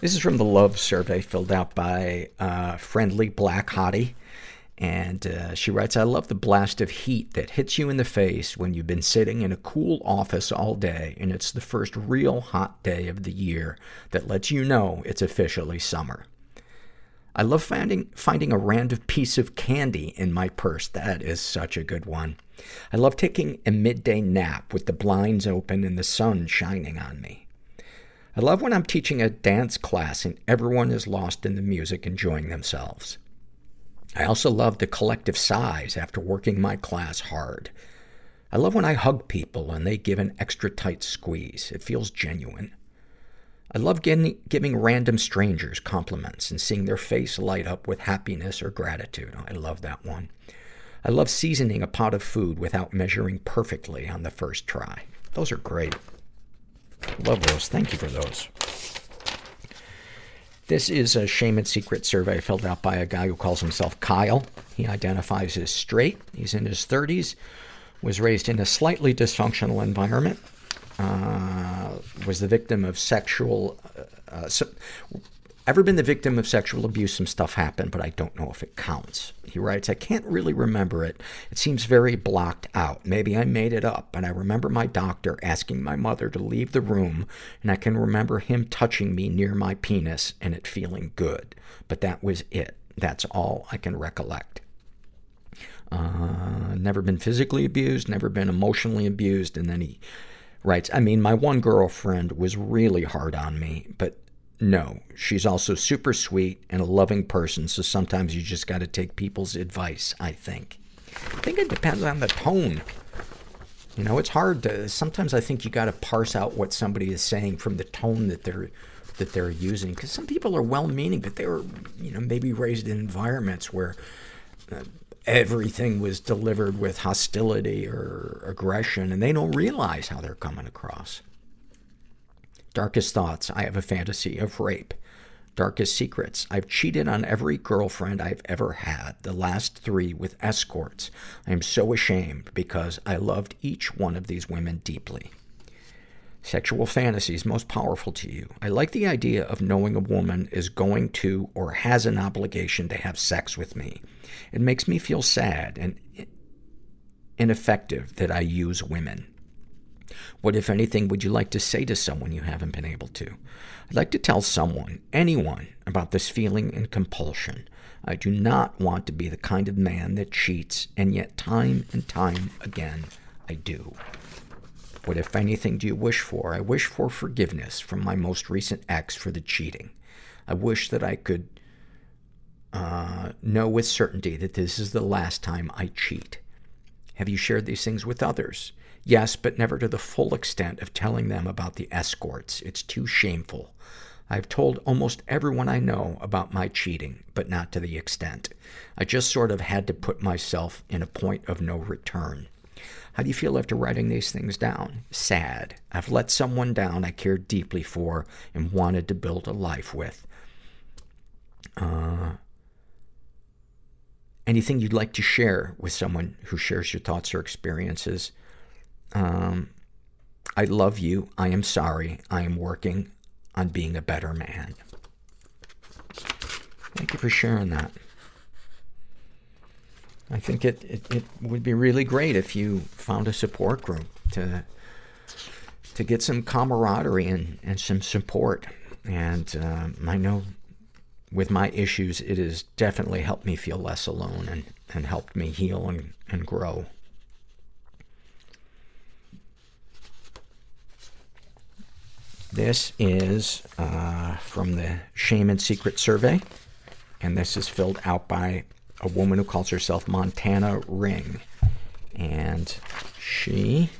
This is from the Love Survey filled out by uh, Friendly Black Hottie. And uh, she writes, I love the blast of heat that hits you in the face when you've been sitting in a cool office all day and it's the first real hot day of the year that lets you know it's officially summer. I love finding, finding a random piece of candy in my purse. That is such a good one. I love taking a midday nap with the blinds open and the sun shining on me. I love when I'm teaching a dance class and everyone is lost in the music, enjoying themselves. I also love the collective sighs after working my class hard. I love when I hug people and they give an extra tight squeeze. It feels genuine. I love getting, giving random strangers compliments and seeing their face light up with happiness or gratitude. I love that one. I love seasoning a pot of food without measuring perfectly on the first try. Those are great. Love those. Thank you for those. This is a shame and secret survey filled out by a guy who calls himself Kyle. He identifies as straight. He's in his 30s, was raised in a slightly dysfunctional environment, was the victim of sexual, uh, uh, so, ever been the victim of sexual abuse? Some stuff happened, but I don't know if it counts. He writes, I can't really remember it. It seems very blocked out. Maybe I made it up, but I remember my doctor asking my mother to leave the room, and I can remember him touching me near my penis and it feeling good. But that was it. That's all I can recollect. Uh, never been physically abused, never been emotionally abused, and then he writes, I mean, my one girlfriend was really hard on me, but no, she's also super sweet and a loving person, so sometimes you just gotta take people's advice, I think. I think it depends on the tone. You know, it's hard to, sometimes I think you gotta parse out what somebody is saying from the tone that they're, that they're using. Cause some people are well-meaning, but they were, you know, maybe raised in environments where uh, everything was delivered with hostility or aggression, and they don't realize how they're coming across. Darkest thoughts. I have a fantasy of rape. Darkest secrets. I've cheated on every girlfriend I've ever had, the last three with escorts. I am so ashamed because I loved each one of these women deeply. Sexual fantasies most powerful to you. I like the idea of knowing a woman is going to or has an obligation to have sex with me. It makes me feel sad and ineffective that I use women. What, if anything, would you like to say to someone you haven't been able to? I'd like to tell someone, anyone, about this feeling and compulsion. I do not want to be the kind of man that cheats, and yet time and time again, I do. What, if anything, do you wish for? I wish for forgiveness from my most recent ex for the cheating. I wish that I could uh, know with certainty that this is the last time I cheat. Have you shared these things with others? Yes, but never to the full extent of telling them about the escorts. It's too shameful. I've told almost everyone I know about my cheating, but not to the extent. I just sort of had to put myself in a point of no return. How do you feel after writing these things down? Sad. I've let someone down I cared deeply for and wanted to build a life with. Uh, anything you'd like to share with someone who shares your thoughts or experiences? Um, I love you. I am sorry. I am working on being a better man. Thank you for sharing that. I think it, it, it would be really great if you found a support group to to get some camaraderie and, and some support. And um, I know with my issues, it has definitely helped me feel less alone and, and helped me heal and, and grow. This is uh, from the Shame and Secret Survey, and this is filled out by a woman who calls herself Montana Ring. And she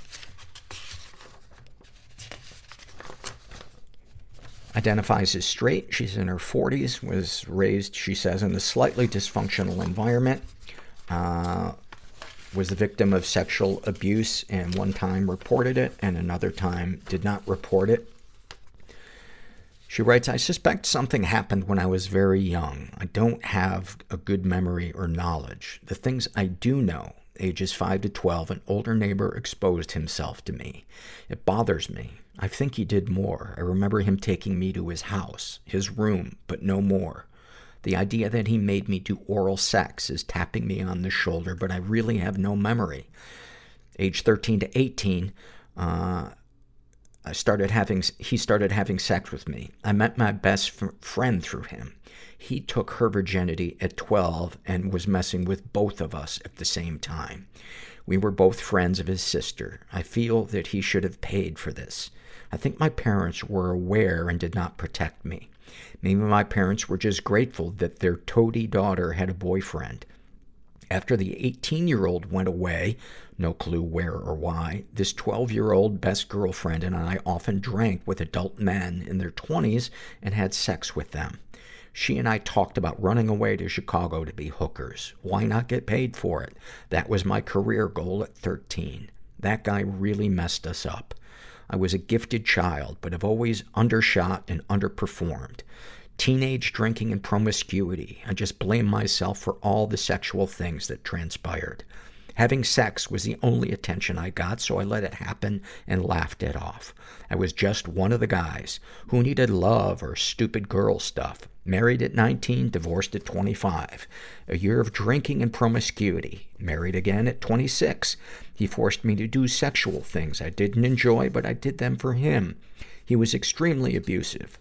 identifies as straight. She's in her 40s, was raised, she says, in a slightly dysfunctional environment. Uh, was the victim of sexual abuse and one time reported it and another time did not report it. She writes, I suspect something happened when I was very young. I don't have a good memory or knowledge. The things I do know, ages 5 to 12, an older neighbor exposed himself to me. It bothers me. I think he did more. I remember him taking me to his house, his room, but no more. The idea that he made me do oral sex is tapping me on the shoulder, but I really have no memory. Age 13 to 18, uh, I started having, he started having sex with me. I met my best f- friend through him. He took her virginity at 12 and was messing with both of us at the same time. We were both friends of his sister. I feel that he should have paid for this. I think my parents were aware and did not protect me. Maybe my parents were just grateful that their toady daughter had a boyfriend. After the 18 year old went away, no clue where or why, this 12 year old best girlfriend and I often drank with adult men in their 20s and had sex with them. She and I talked about running away to Chicago to be hookers. Why not get paid for it? That was my career goal at 13. That guy really messed us up. I was a gifted child, but have always undershot and underperformed. Teenage drinking and promiscuity. I just blame myself for all the sexual things that transpired. Having sex was the only attention I got, so I let it happen and laughed it off. I was just one of the guys who needed love or stupid girl stuff. Married at 19, divorced at 25. A year of drinking and promiscuity. Married again at 26. He forced me to do sexual things I didn't enjoy, but I did them for him. He was extremely abusive.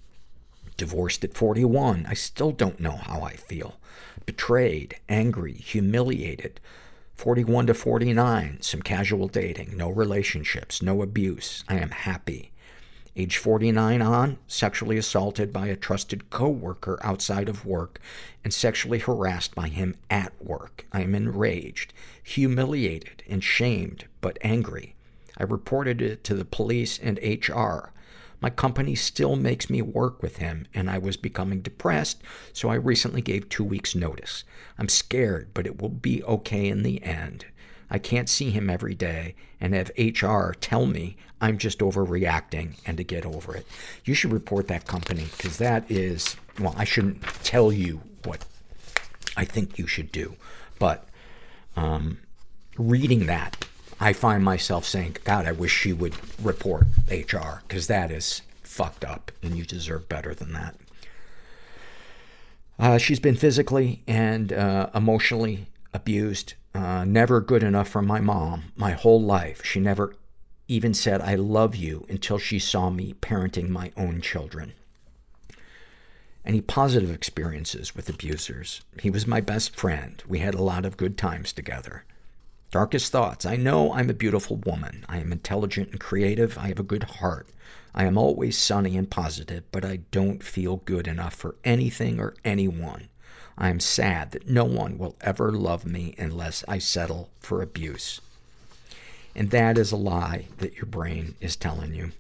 Divorced at 41. I still don't know how I feel. Betrayed, angry, humiliated. 41 to 49, some casual dating, no relationships, no abuse. I am happy. Age 49 on, sexually assaulted by a trusted coworker outside of work and sexually harassed by him at work. I am enraged, humiliated, and shamed, but angry. I reported it to the police and HR. My company still makes me work with him, and I was becoming depressed, so I recently gave two weeks' notice. I'm scared, but it will be okay in the end. I can't see him every day and have HR tell me I'm just overreacting and to get over it. You should report that company because that is, well, I shouldn't tell you what I think you should do, but um, reading that, I find myself saying, God, I wish she would report HR because that is fucked up and you deserve better than that. Uh, she's been physically and uh, emotionally abused. Uh, never good enough for my mom my whole life. She never even said, I love you until she saw me parenting my own children. Any positive experiences with abusers? He was my best friend. We had a lot of good times together. Darkest thoughts. I know I'm a beautiful woman. I am intelligent and creative. I have a good heart. I am always sunny and positive, but I don't feel good enough for anything or anyone. I am sad that no one will ever love me unless I settle for abuse. And that is a lie that your brain is telling you.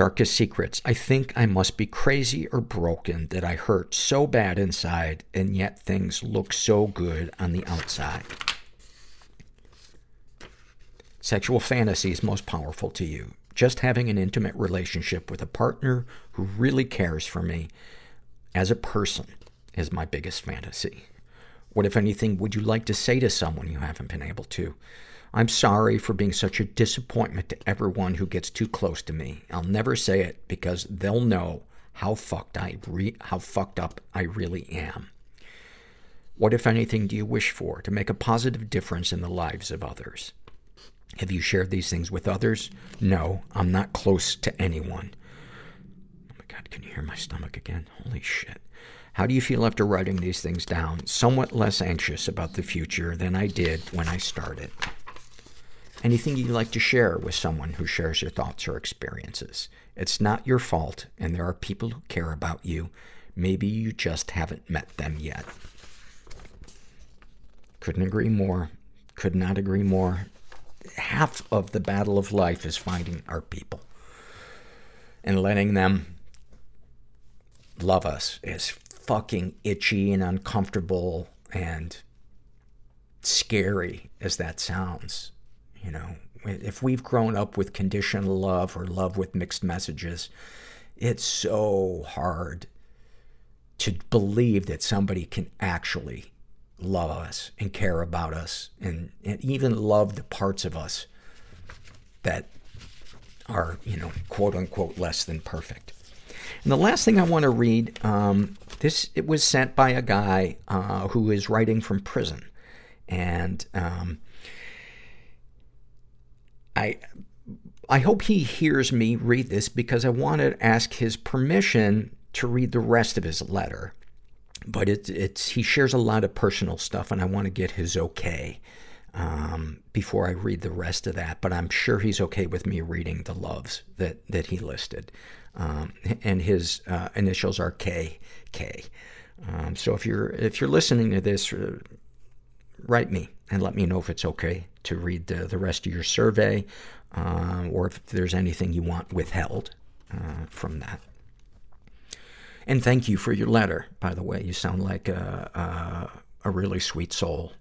Darkest secrets. I think I must be crazy or broken that I hurt so bad inside and yet things look so good on the outside. Sexual fantasies most powerful to you. Just having an intimate relationship with a partner who really cares for me as a person is my biggest fantasy. What, if anything, would you like to say to someone you haven't been able to? I'm sorry for being such a disappointment to everyone who gets too close to me. I'll never say it because they'll know how fucked I re- how fucked up I really am. What, if anything, do you wish for to make a positive difference in the lives of others? Have you shared these things with others? No, I'm not close to anyone. Oh my God, can you hear my stomach again? Holy shit. How do you feel after writing these things down? Somewhat less anxious about the future than I did when I started. Anything you'd like to share with someone who shares your thoughts or experiences? It's not your fault, and there are people who care about you. Maybe you just haven't met them yet. Couldn't agree more. Could not agree more. Half of the battle of life is finding our people and letting them love us is fucking itchy and uncomfortable and scary as that sounds, you know, if we've grown up with conditional love or love with mixed messages, it's so hard to believe that somebody can actually love us and care about us and, and even love the parts of us that are, you know, quote unquote less than perfect. And the last thing I want to read, um, this it was sent by a guy uh, who is writing from prison, and um, I I hope he hears me read this because I want to ask his permission to read the rest of his letter. But it's it's he shares a lot of personal stuff, and I want to get his okay um, before I read the rest of that. But I'm sure he's okay with me reading the loves that that he listed. Um, and his uh, initials are K K. Um, so if you're if you're listening to this, uh, write me and let me know if it's okay to read the, the rest of your survey, uh, or if there's anything you want withheld uh, from that. And thank you for your letter, by the way. You sound like a, a, a really sweet soul.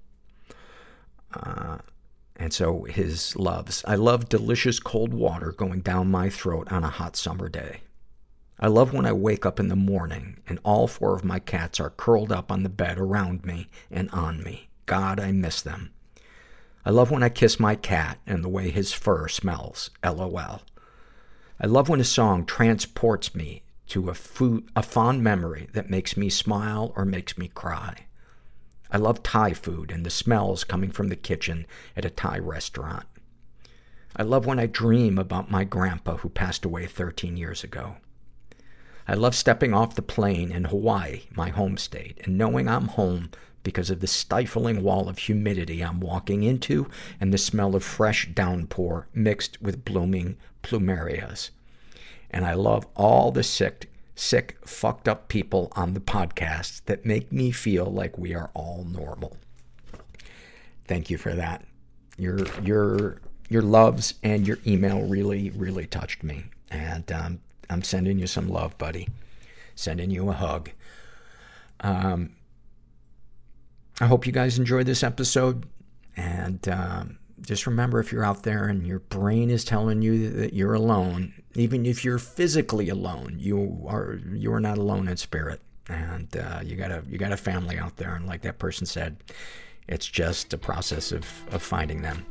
Uh, and so his loves. I love delicious cold water going down my throat on a hot summer day. I love when I wake up in the morning and all four of my cats are curled up on the bed around me and on me. God, I miss them. I love when I kiss my cat and the way his fur smells. LOL. I love when a song transports me to a, a fond memory that makes me smile or makes me cry. I love Thai food and the smells coming from the kitchen at a Thai restaurant. I love when I dream about my grandpa who passed away 13 years ago. I love stepping off the plane in Hawaii, my home state, and knowing I'm home because of the stifling wall of humidity I'm walking into and the smell of fresh downpour mixed with blooming plumerias. And I love all the sick, sick, fucked up people on the podcast that make me feel like we are all normal. Thank you for that. Your, your, your loves and your email really, really touched me. And, um, I'm sending you some love, buddy. Sending you a hug. Um, I hope you guys enjoyed this episode. And um, just remember if you're out there and your brain is telling you that you're alone, even if you're physically alone, you are you are not alone in spirit. And uh, you got a you got a family out there, and like that person said, it's just a process of of finding them.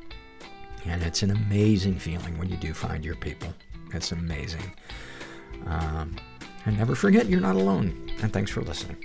And it's an amazing feeling when you do find your people. It's amazing. Um, and never forget you're not alone. And thanks for listening.